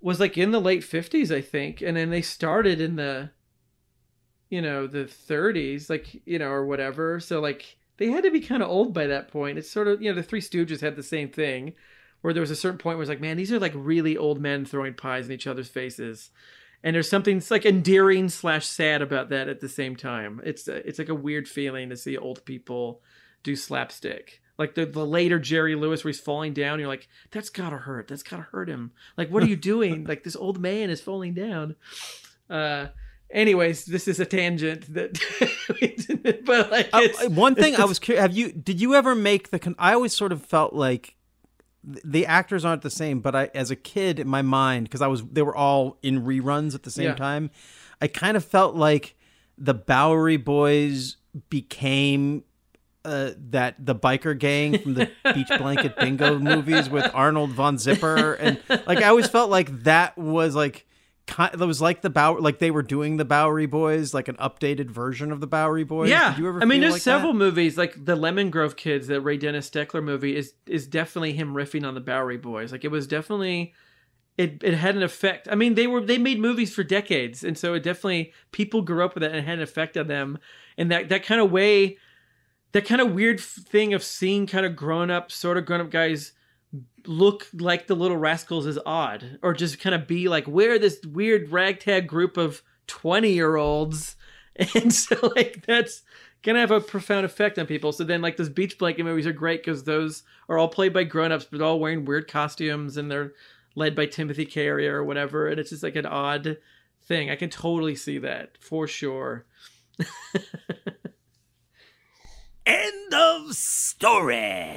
was like in the late 50s, I think, and then they started in the, you know, the 30s, like you know, or whatever. So like they had to be kind of old by that point. It's sort of you know the Three Stooges had the same thing where there was a certain point where it's like, man, these are like really old men throwing pies in each other's faces, and there's something like endearing slash sad about that at the same time. It's uh, it's like a weird feeling to see old people do slapstick. Like the the later Jerry Lewis where he's falling down, you're like, that's gotta hurt. That's gotta hurt him. Like, what are you doing? like this old man is falling down. Uh, anyways, this is a tangent that, but like Uh, one thing I was curious, have you did you ever make the con- I always sort of felt like the actors aren't the same, but I as a kid in my mind because I was they were all in reruns at the same Yeah. time, I kind of felt like the Bowery Boys became uh, that the biker gang from the Beach Blanket Bingo movies with Arnold von Zipper and like I always felt like that was like that was like the Bow like they were doing the Bowery Boys like an updated version of the Bowery Boys. Yeah, Did you ever I mean, there's like several that? movies like the Lemon Grove Kids, that Ray Dennis Steckler movie is is definitely him riffing on the Bowery Boys. Like it was definitely it it had an effect. I mean, they were they made movies for decades, and so it definitely people grew up with it and it had an effect on them. And that that kind of way, that kind of weird thing of seeing kind of grown up, sort of grown up guys look like the little rascals is odd or just kind of be like we're this weird ragtag group of 20 year olds and so like that's gonna have a profound effect on people. So then like those beach blanket movies are great because those are all played by grown-ups but all wearing weird costumes and they're led by timothy carrier or whatever and it's just like an odd thing. I can totally see that for sure. End of story.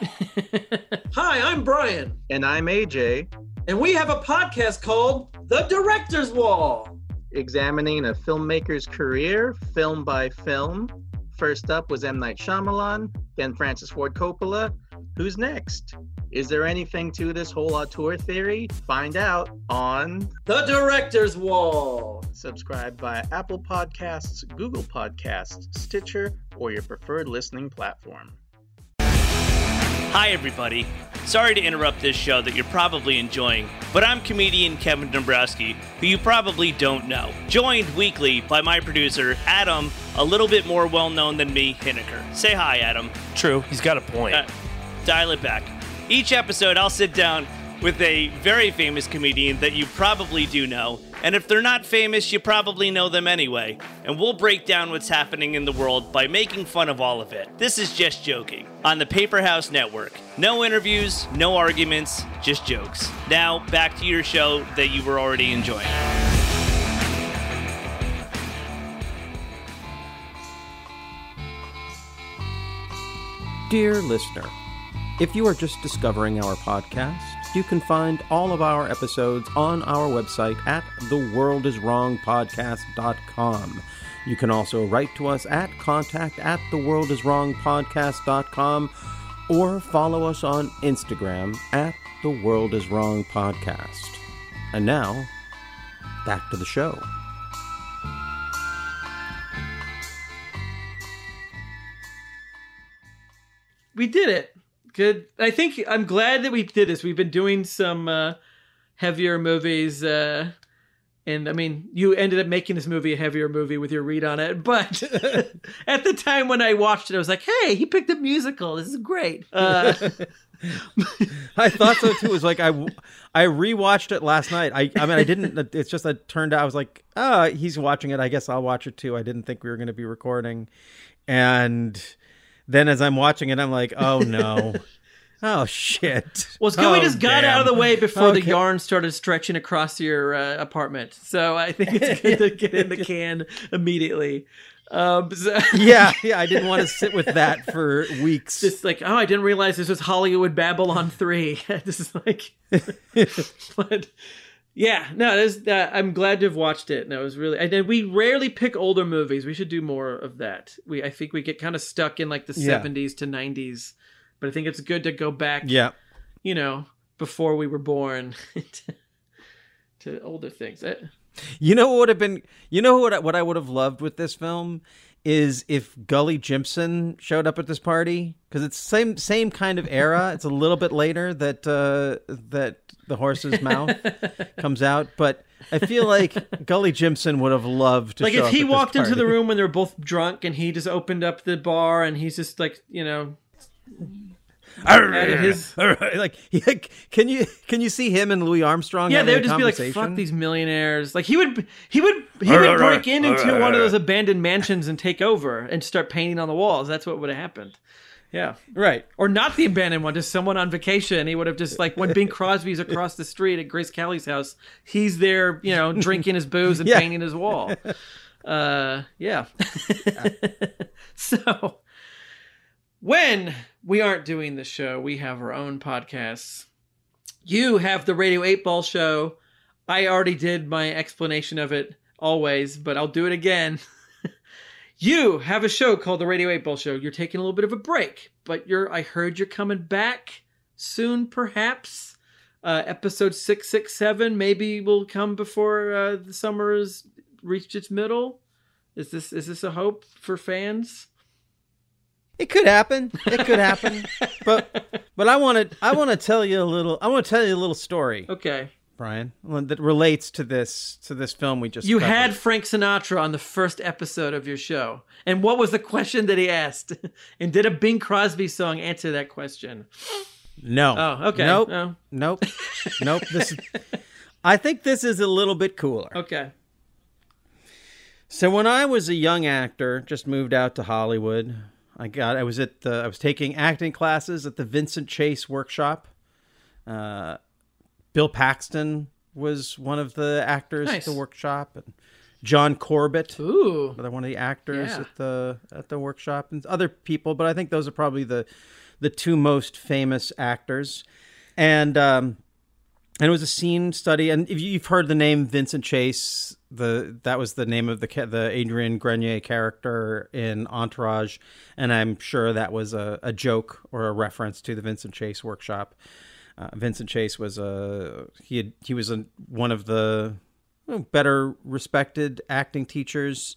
Hi, I'm Bryan. And I'm AJ, And we have a podcast called The Director's Wall. examining a filmmaker's career film by film. First up was M. Night Shyamalan, then Francis Ford Coppola. Who's next? Is there anything to this whole auteur theory? Find out on The Director's Wall. Subscribe via Apple Podcasts, Google Podcasts, Stitcher, or your preferred listening platform. Hi, everybody. Sorry to interrupt this show that you're probably enjoying, but I'm comedian Kevin Dombrowski, who you probably don't know. Joined weekly by my producer, Adam, a little bit more well known than me, Hinniker. Say hi, Adam. True, he's got a point. Uh, dial it back. Each episode, I'll sit down with a very famous comedian that you probably do know, and if they're not famous, you probably know them anyway. And we'll break down what's happening in the world by making fun of all of it. This is Just Joking on the Paper House Network. No interviews, no arguments, just jokes. Now, back to your show that you were already enjoying. Dear listener, if you are just discovering our podcast, you can find all of our episodes on our website at theworldiswrongpodcast.com. You can also write to us at contact at theworldiswrongpodcast.com or follow us on Instagram at The World Is Wrong Podcast. And now, back to the show. we did it. Good. I think I'm glad that we did this. We've been doing some uh, heavier movies, uh, and I mean, you ended up making this movie a heavier movie with your read on it. But at the time when I watched it, I was like, "Hey, he picked a musical. This is great." Uh, I thought so too. It was like I, I rewatched it last night. I, I mean, I didn't. It's just that turned out I was like, oh, he's watching it. I guess I'll watch it too. I didn't think we were going to be recording, and then as I'm watching it, I'm like, oh no, oh shit. well, we Oh, just got damn. out of the way before the yarn started stretching across your uh, apartment. So I think it's good to get in the can immediately. Um, so- yeah, yeah. I didn't want to sit with that for weeks. Just like, oh, I didn't realize this was Hollywood Babylon three. this is like, but yeah, no, this, uh, I'm glad to have watched it. And it was really, and then we rarely pick older movies. We should do more of that. We, I think we get kind of stuck in like the Yeah. 70s to 90s, but I think it's good to go back. Yeah. you know, before we were born to, to older things. Uh, You know what would have been? You know what? I- What I would have loved with this film is if Gulley Jimson showed up at this party because it's same same kind of era. It's a little bit later that uh, that the horse's mouth comes out, but I feel like Gulley Jimson would have loved to like if he walked into the room when they're both drunk and he just opened up the bar and he's just like, you know, his like, yeah, can you can you see him and Louis Armstrong? yeah, they would just be like, "Fuck these millionaires!" Like he would, he would, he would break in into one of those abandoned mansions and take over and start painting on the walls. That's what would have happened. Yeah. Right. Or not the abandoned one, just someone on vacation. He would have just like when Bing Crosby's across the street at Grace Kelly's house, he's there, you know, drinking his booze and Yeah. painting his wall. Uh, yeah. so when we aren't doing the show, we have our own podcasts. You have the Radio 8 Ball show. I already did my explanation of it always, but I'll do it again. you have a show called the Radio 8 Ball Show. You're taking a little bit of a break, but you're I heard you're coming back soon perhaps. Uh, episode 667 maybe will come before uh, the summer has reached its middle. Is this is this a hope for fans? It could happen. It could happen. but but I want to I want to tell you a little. I want to tell you a little story. Okay. Bryan, that relates to this to this film we just. You covered. had Frank Sinatra on the first episode of your show. And what was the question that he asked? and did a Bing Crosby song answer that question? no. Oh, okay. Nope. Oh. Nope. nope. This. Is, I think this is a little bit cooler. Okay. So when I was a young actor, just moved out to Hollywood. I got I was at the I was taking acting classes at the Vincent Chase workshop. Uh, Bill Paxton was one of the actors Nice. at the workshop, and John Corbett, Ooh. another one of the actors Yeah. at the at the workshop, and other people. But I think those are probably the the two most famous actors. And um, and it was a scene study. And if you've heard the name Vincent Chase, the that was the name of the the Adrian Grenier character in Entourage, and I'm sure that was a, a joke or a reference to the Vincent Chase workshop. Uh, Vincent Chase was a he had, he was a, one of the better respected acting teachers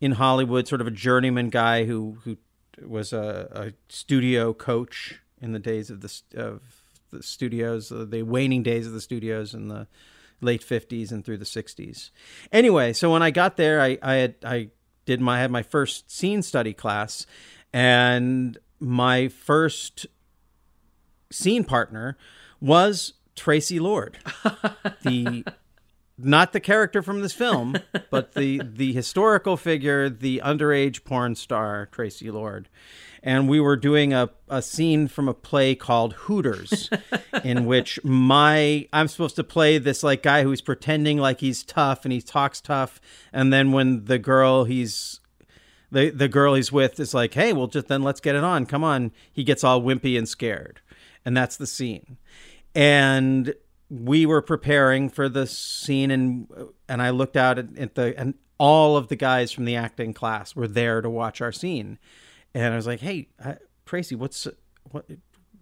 in Hollywood, sort of a journeyman guy who who was a, a studio coach in the days of the of the studios, the waning days of the studios and the late fifties and through the sixties. Anyway, so when I got there, I I had I did my I had my first scene study class, and my first scene partner was Tracy Lord, the not the character from this film, but the the historical figure, the underage porn star Tracy Lord. And we were doing a, a scene from a play called Hooters, in which my I'm supposed to play this like guy who's pretending like he's tough and he talks tough, and then when the girl he's the the girl he's with is like, "Hey, well, just then let's get it on. Come on." He gets all wimpy and scared, and that's the scene. And we were preparing for the scene, and and I looked out at, at the and all of the guys from the acting class were there to watch our scene, and I was like, "Hey, uh, Tracy, what's what?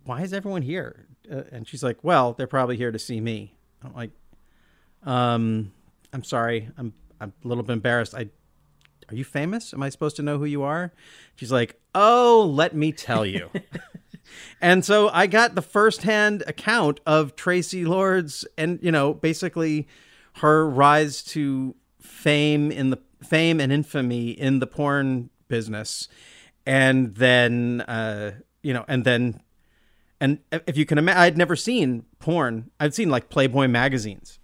Why is everyone here?" Uh, and she's like, "Well, they're probably here to see me." I'm like, "Um, I'm sorry, I'm I'm a little bit embarrassed. I are you famous? Am I supposed to know who you are? She's like, oh, let me tell you. and so I got the firsthand account of Tracy Lord's and, you know, basically her rise to fame in the fame and infamy in the porn business. And then, uh, you know, and then, and if you can imagine, I'd never seen porn. I'd seen like Playboy magazines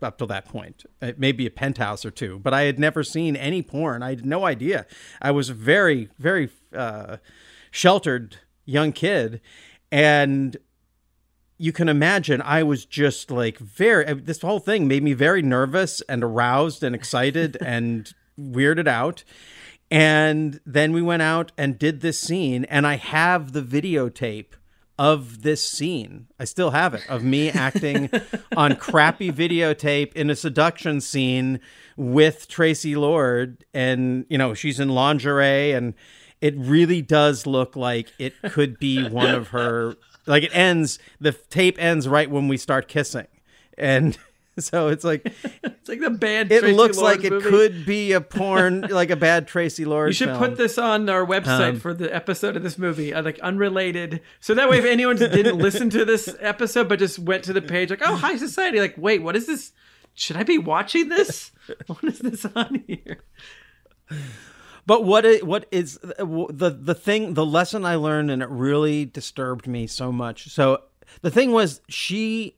up till that point, Uh, maybe a penthouse or two, but I had never seen any porn. I had no idea. I was a very, very uh, sheltered young kid, and you can imagine I was just like very. This whole thing made me very nervous and aroused and excited and weirded out. And then we went out and did this scene, and I have the videotape of this scene. I still have it of me acting on crappy videotape in a seduction scene with Tracy Lord and you know, she's in lingerie and it really does look like it could be one of her like it ends the tape ends right when we start kissing. And so it's like It's like the bad. it Tracy looks Lord like it could be a porn like a bad Tracy Lord You should film. put this on our website Um, for the episode of this movie, uh, like unrelated. So that way, if anyone didn't listen to this episode but just went to the page, like, "Oh, High Society," like, wait, what is this? Should I be watching this? what is this on here? But what what is the the thing the lesson I learned and it really disturbed me so much. So the thing was she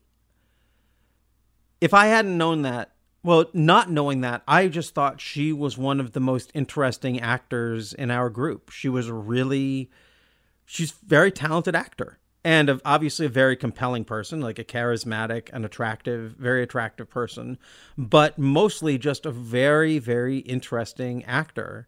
if I hadn't known that, well, not knowing that, I just thought she was one of the most interesting actors in our group. She was really she's a very talented actor and obviously a very compelling person, like a charismatic and attractive, very attractive person, but mostly just a very, very interesting actor.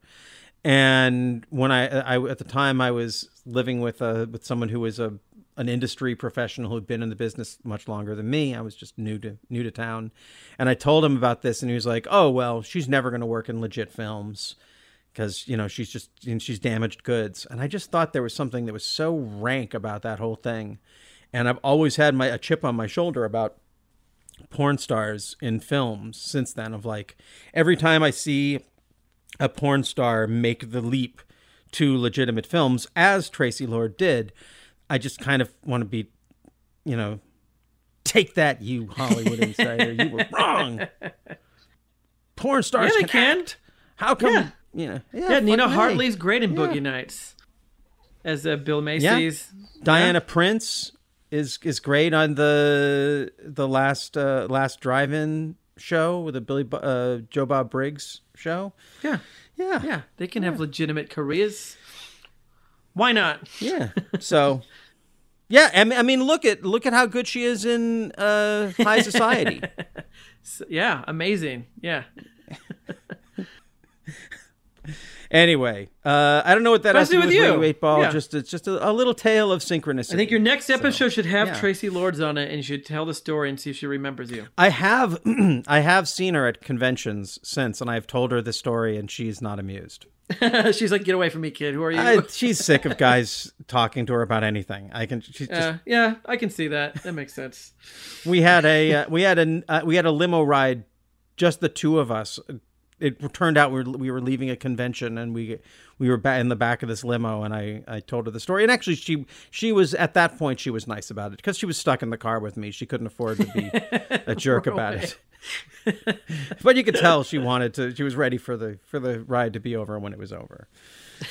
And when I, I at the time I was living with a with someone who was a an industry professional who'd been in the business much longer than me. I was just new to new to town, and I told him about this, and he was like, "Oh well, she's never going to work in legit films." because you know she's just she's damaged goods and i just thought there was something that was so rank about that whole thing and i've always had my a chip on my shoulder about porn stars in films since then of like every time i see a porn star make the leap to legitimate films as tracy lord did i just kind of want to be you know take that you hollywood insider you were wrong porn stars Yeah, they can, act. how come Yeah. you know Yeah, Nina fuck me. Hartley's great in Yeah. Boogie Nights as uh, Bill Yeah. Macy's. Diana Prince is is great on the the last uh, last drive-in show with the Billy uh, Joe Bob Briggs show. Yeah, yeah, yeah. They can have legitimate careers. Why not? Yeah. So, yeah, I mean, I mean, look at look at how good she is in uh, High Society. Yeah, amazing. Yeah. anyway, uh, I don't know what that has to do with with you. Eight Ball. Yeah. Just it's just a, a little tale of synchronicity. I think your next episode should have yeah. Traci Lords on it, and you should tell the story and see if she remembers you. I have I have seen her at conventions since, and I've told her the story, and she's not amused. She's like, "Get away from me, kid. Who are you?" I, she's sick of guys talking to her about anything. I can. She's just. Uh, yeah, I can see that. That makes sense. we had a uh, we had a uh, we had a limo ride, just the two of us. It turned out we were, we were leaving a convention and we we were ba- in the back of this limo and I, I told her the story and actually she she was at that point she was nice about it because she was stuck in the car with me she couldn't afford to be a jerk about it but you could tell she wanted to she was ready for the for the ride to be over when it was over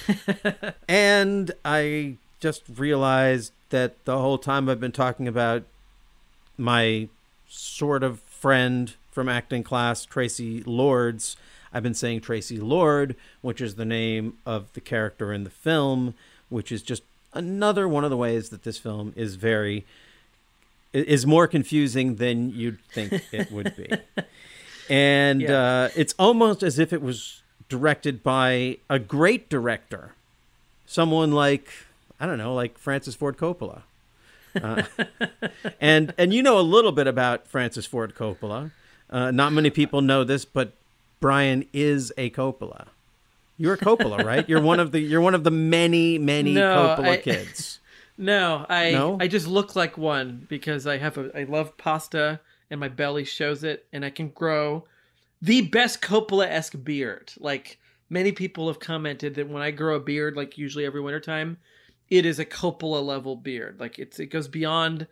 and I just realized that the whole time I've been talking about my sort of friend from acting class, Traci Lords. I've been saying Tracy Lord, which is the name of the character in the film, which is just another one of the ways that this film is very is more confusing than you'd think it would be. and Yeah. uh, it's almost as if it was directed by a great director, someone like I don't know, like Francis Ford Coppola. Uh, and and you know a little bit about Francis Ford Coppola. Uh, not many people know this, but Bryan is a Coppola. You're a Coppola, right? You're one of the you're one of the many many No, Coppola I- kids. No, I No? I just look like one because I have a I love pasta and my belly shows it and I can grow the best Coppola esque beard. Like many people have commented that when I grow a beard, like usually every wintertime, it is a Coppola level beard. Like it's it goes beyond,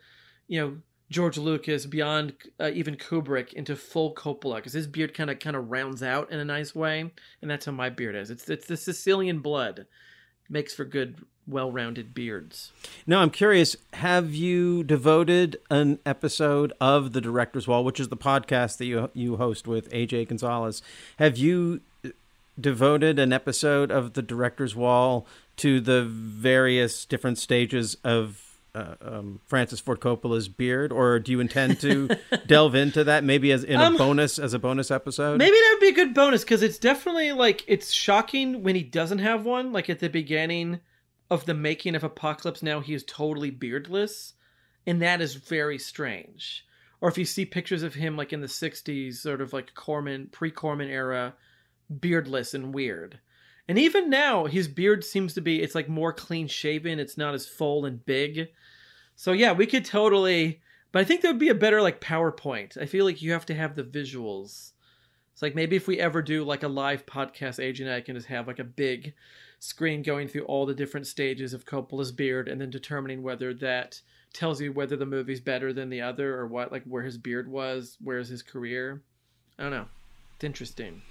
you know, George Lucas, beyond uh, even Kubrick into full Coppola because his beard kind of kind of rounds out in a nice way, and that's how my beard is. It's it's the Sicilian blood makes for good, well-rounded beards. Now I'm curious, have you devoted an episode of The Director's Wall, which is the podcast that you you host with AJ Gonzalez? Have you devoted an episode of The Director's Wall to the various different stages of uh, um, Francis Ford Coppola's beard, or do you intend to delve into that maybe as in Um, a bonus as a bonus episode? Maybe that would be a good bonus because it's definitely like it's shocking when he doesn't have one. Like at the beginning of the making of Apocalypse Now, he is totally beardless, and that is very strange. Or if you see pictures of him like in the '60s, sort of like Corman, pre-Corman era, beardless and weird. And even now, his beard seems to be, it's like more clean shaven. It's not as full and big. So yeah, we could totally, but I think there would be a better like PowerPoint. I feel like you have to have the visuals. It's like maybe if we ever do like a live podcast, AJ and I can just have like a big screen going through all the different stages of Coppola's beard and then determining whether that tells you whether the movie's better than the other or what, like where his beard was, where's his career. I don't know. It's interesting.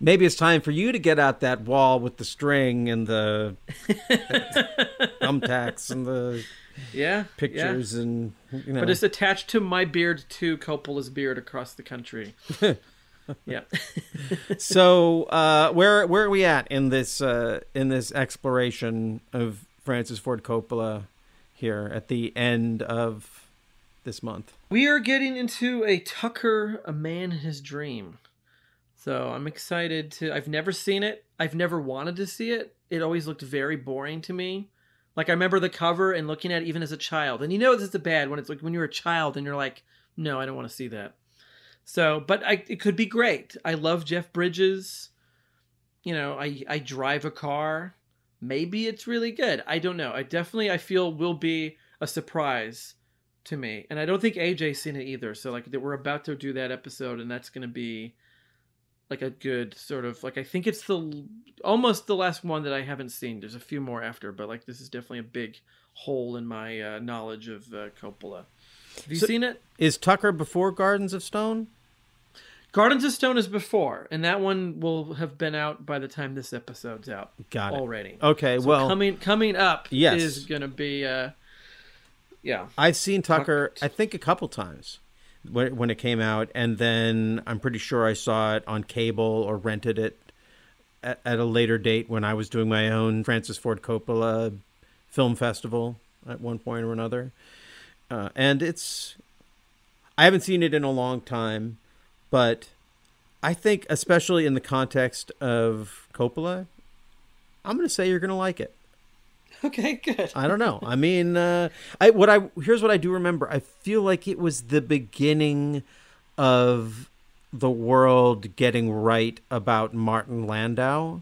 Maybe it's time for you to get out that wall with the string and the thumbtacks and the Yeah, pictures yeah. and you know. But it's attached to my beard to Coppola's beard across the country. yeah. so uh, where where are we at in this uh, in this exploration of Francis Ford Coppola here at the end of this month. We are getting into a Tucker, a man in his dream. So I'm excited to. I've never seen it. I've never wanted to see it. It always looked very boring to me. Like I remember the cover and looking at it even as a child. And you know this is bad when it's like when you're a child and you're like, no, I don't want to see that. So, but I, it could be great. I love Jeff Bridges. You know, I I drive a car. Maybe it's really good. I don't know. I definitely I feel will be a surprise to me, and I don't think AJ's seen it either. So like we're about to do that episode, and that's going to be like a good sort of like I think it's the almost the last one that I haven't seen. There's a few more after, but like this is definitely a big hole in my uh, knowledge of uh, Coppola. Have you So- seen it? Is Tucker before Gardens of Stone? Gardens of Stone is before, and that one will have been out by the time this episode's out. Got it. already. Okay, So well- coming coming up Yes. is gonna be uh, yeah. I've seen Tucker, I think, a couple times when when it came out, and then I'm pretty sure I saw it on cable or rented it at, at a later date when I was doing my own Francis Ford Coppola film festival at one point or another. Uh, and it's, I haven't seen it in a long time, but I think, especially in the context of Coppola, I'm going to say you're going to like it. Okay, good. I don't know. I mean, uh, I what I here's what I do remember. I feel like it was the beginning of the world getting right about Martin Landau.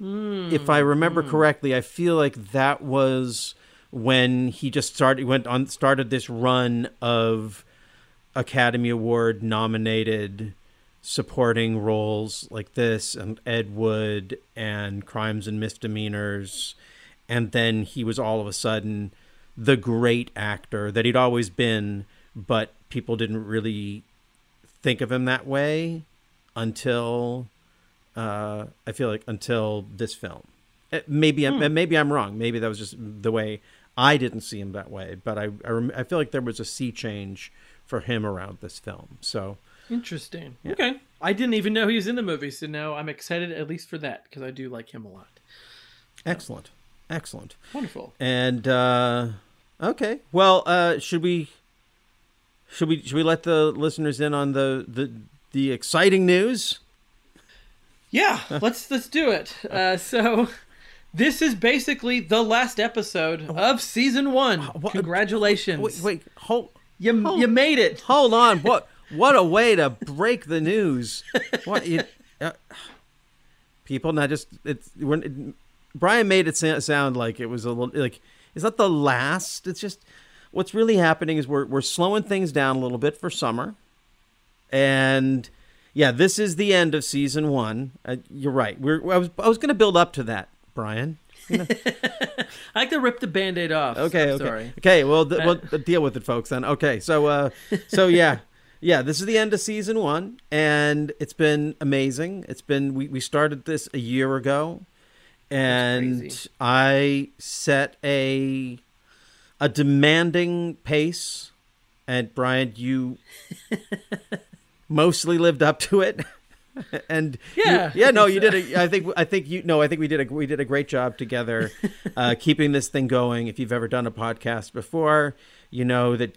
if I remember correctly, I feel like that was when he just started went on started this run of Academy Award nominated supporting roles like this and Ed Wood and Crimes and Misdemeanors and then he was all of a sudden the great actor that he'd always been but people didn't really think of him that way until uh, I feel like until this film. Uh, Maybe I'm, Hmm. maybe I'm wrong. Maybe that was just the way I didn't see him that way. But I I, rem- I feel like there was a sea change for him around this film. So Interesting. Okay. I didn't even know he was in the movie, so now I'm excited at least for that because I do like him a lot. excellent, excellent, Wonderful. And uh, okay, well, uh, should we should we should we let the listeners in on the the the exciting news? Yeah, let's let's do it. Uh, so this is basically the last episode of season one. Congratulations! Wait, wait, hold. You you made it. Hold on. What what a way to break the news. What you, uh, people now just it's when it, Bryan made it sound like it was a little like is that the last? It's just what's really happening is we're we're slowing things down a little bit for summer, and yeah, this is the end of season one. Uh, you're right. We're I was I was going to build up to that, Bryan. I like to rip the band-aid off. Okay, okay, Sorry. okay. Well, th- Uh, well, deal with it, folks. Then, okay. So, uh, so yeah, yeah. This is the end of season one, and it's been amazing. It's been we we started this a year ago, and. I set a a demanding pace, and Bryan, you mostly lived up to it. and you- Yeah, yeah, no, you did. A, I think I think you no, I think we did a we did a great job together, uh, keeping this thing going. If you've ever done a podcast before, you know that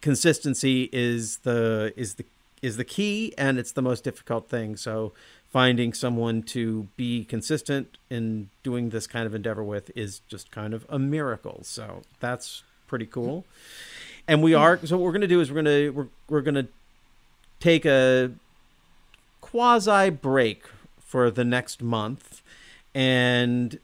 consistency is the is the is the key, and it's the most difficult thing. So finding someone to be consistent in doing this kind of endeavor with is just kind of a miracle. So that's pretty cool. And we are so what we're going to do is we're going to we're we're going to take a quasi break for the next month and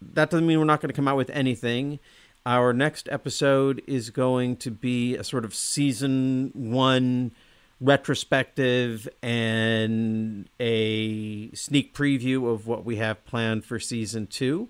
that doesn't mean we're not going to come out with anything. Our next episode is going to be a sort of season one retrospective and a sneak preview of what we have planned for season two.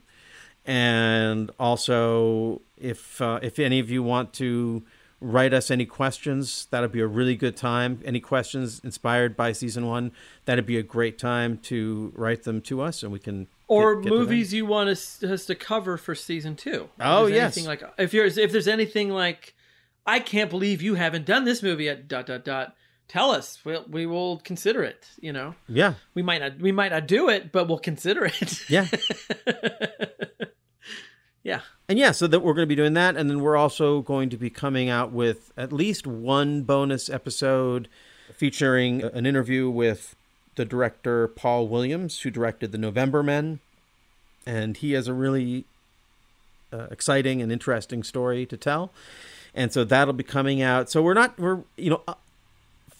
And also if uh, if any of you want to write us any questions that'd be a really good time any questions inspired by season one that'd be a great time to write them to us and we can or get- get movies you want us, us to cover for season two. Oh, yes. anything like if you're if there's anything like I can't believe you haven't done this movie yet. Dot dot dot. Tell us. We'll, we will consider it. You know. Yeah. We might not we might not do it, but we'll consider it. Yeah. and yeah, so that we're going to be doing that, and then we're also going to be coming out with at least one bonus episode featuring an interview with the director Paul Williams, who directed The November Men, and he has a really uh, exciting and interesting story to tell, and so that'll be coming out. So we're not we're you know. Uh,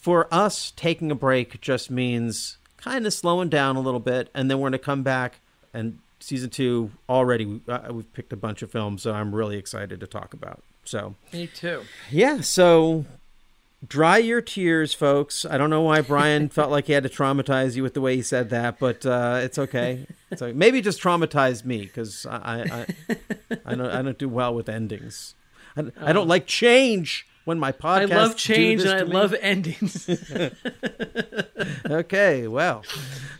for us, taking a break just means kind of slowing down a little bit, and then we're going to come back and season two already uh, we've picked a bunch of films that I'm really excited to talk about. So Me too. yeah, so dry your tears, folks. I don't know why Bryan felt like he had to traumatize you with the way he said that, but uh, it's okay. It's okay. Maybe just traumatized me because I I, I, I don't I don't do well with endings. I, I don't like change when my I podcast. love change and I love endings. okay, well,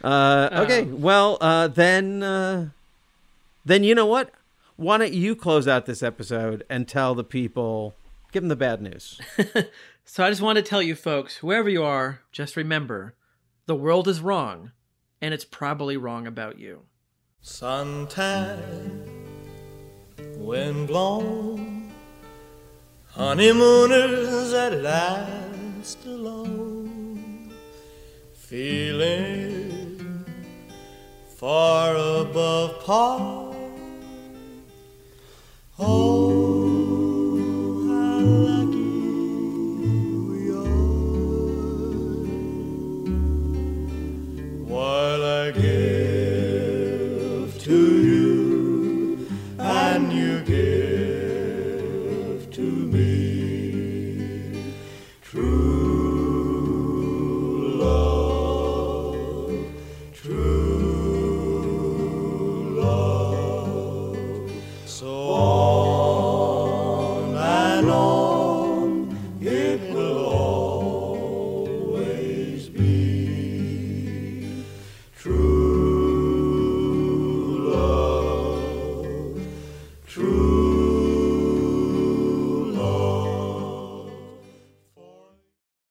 uh, okay, well, uh, then, uh, then you know what? Why don't you close out this episode and tell the people, give them the bad news. so I just want to tell you folks, whoever you are, just remember the world is wrong and it's probably wrong about you. Suntan, wind blown, honeymooners at last alone, feeling far above par. Oh,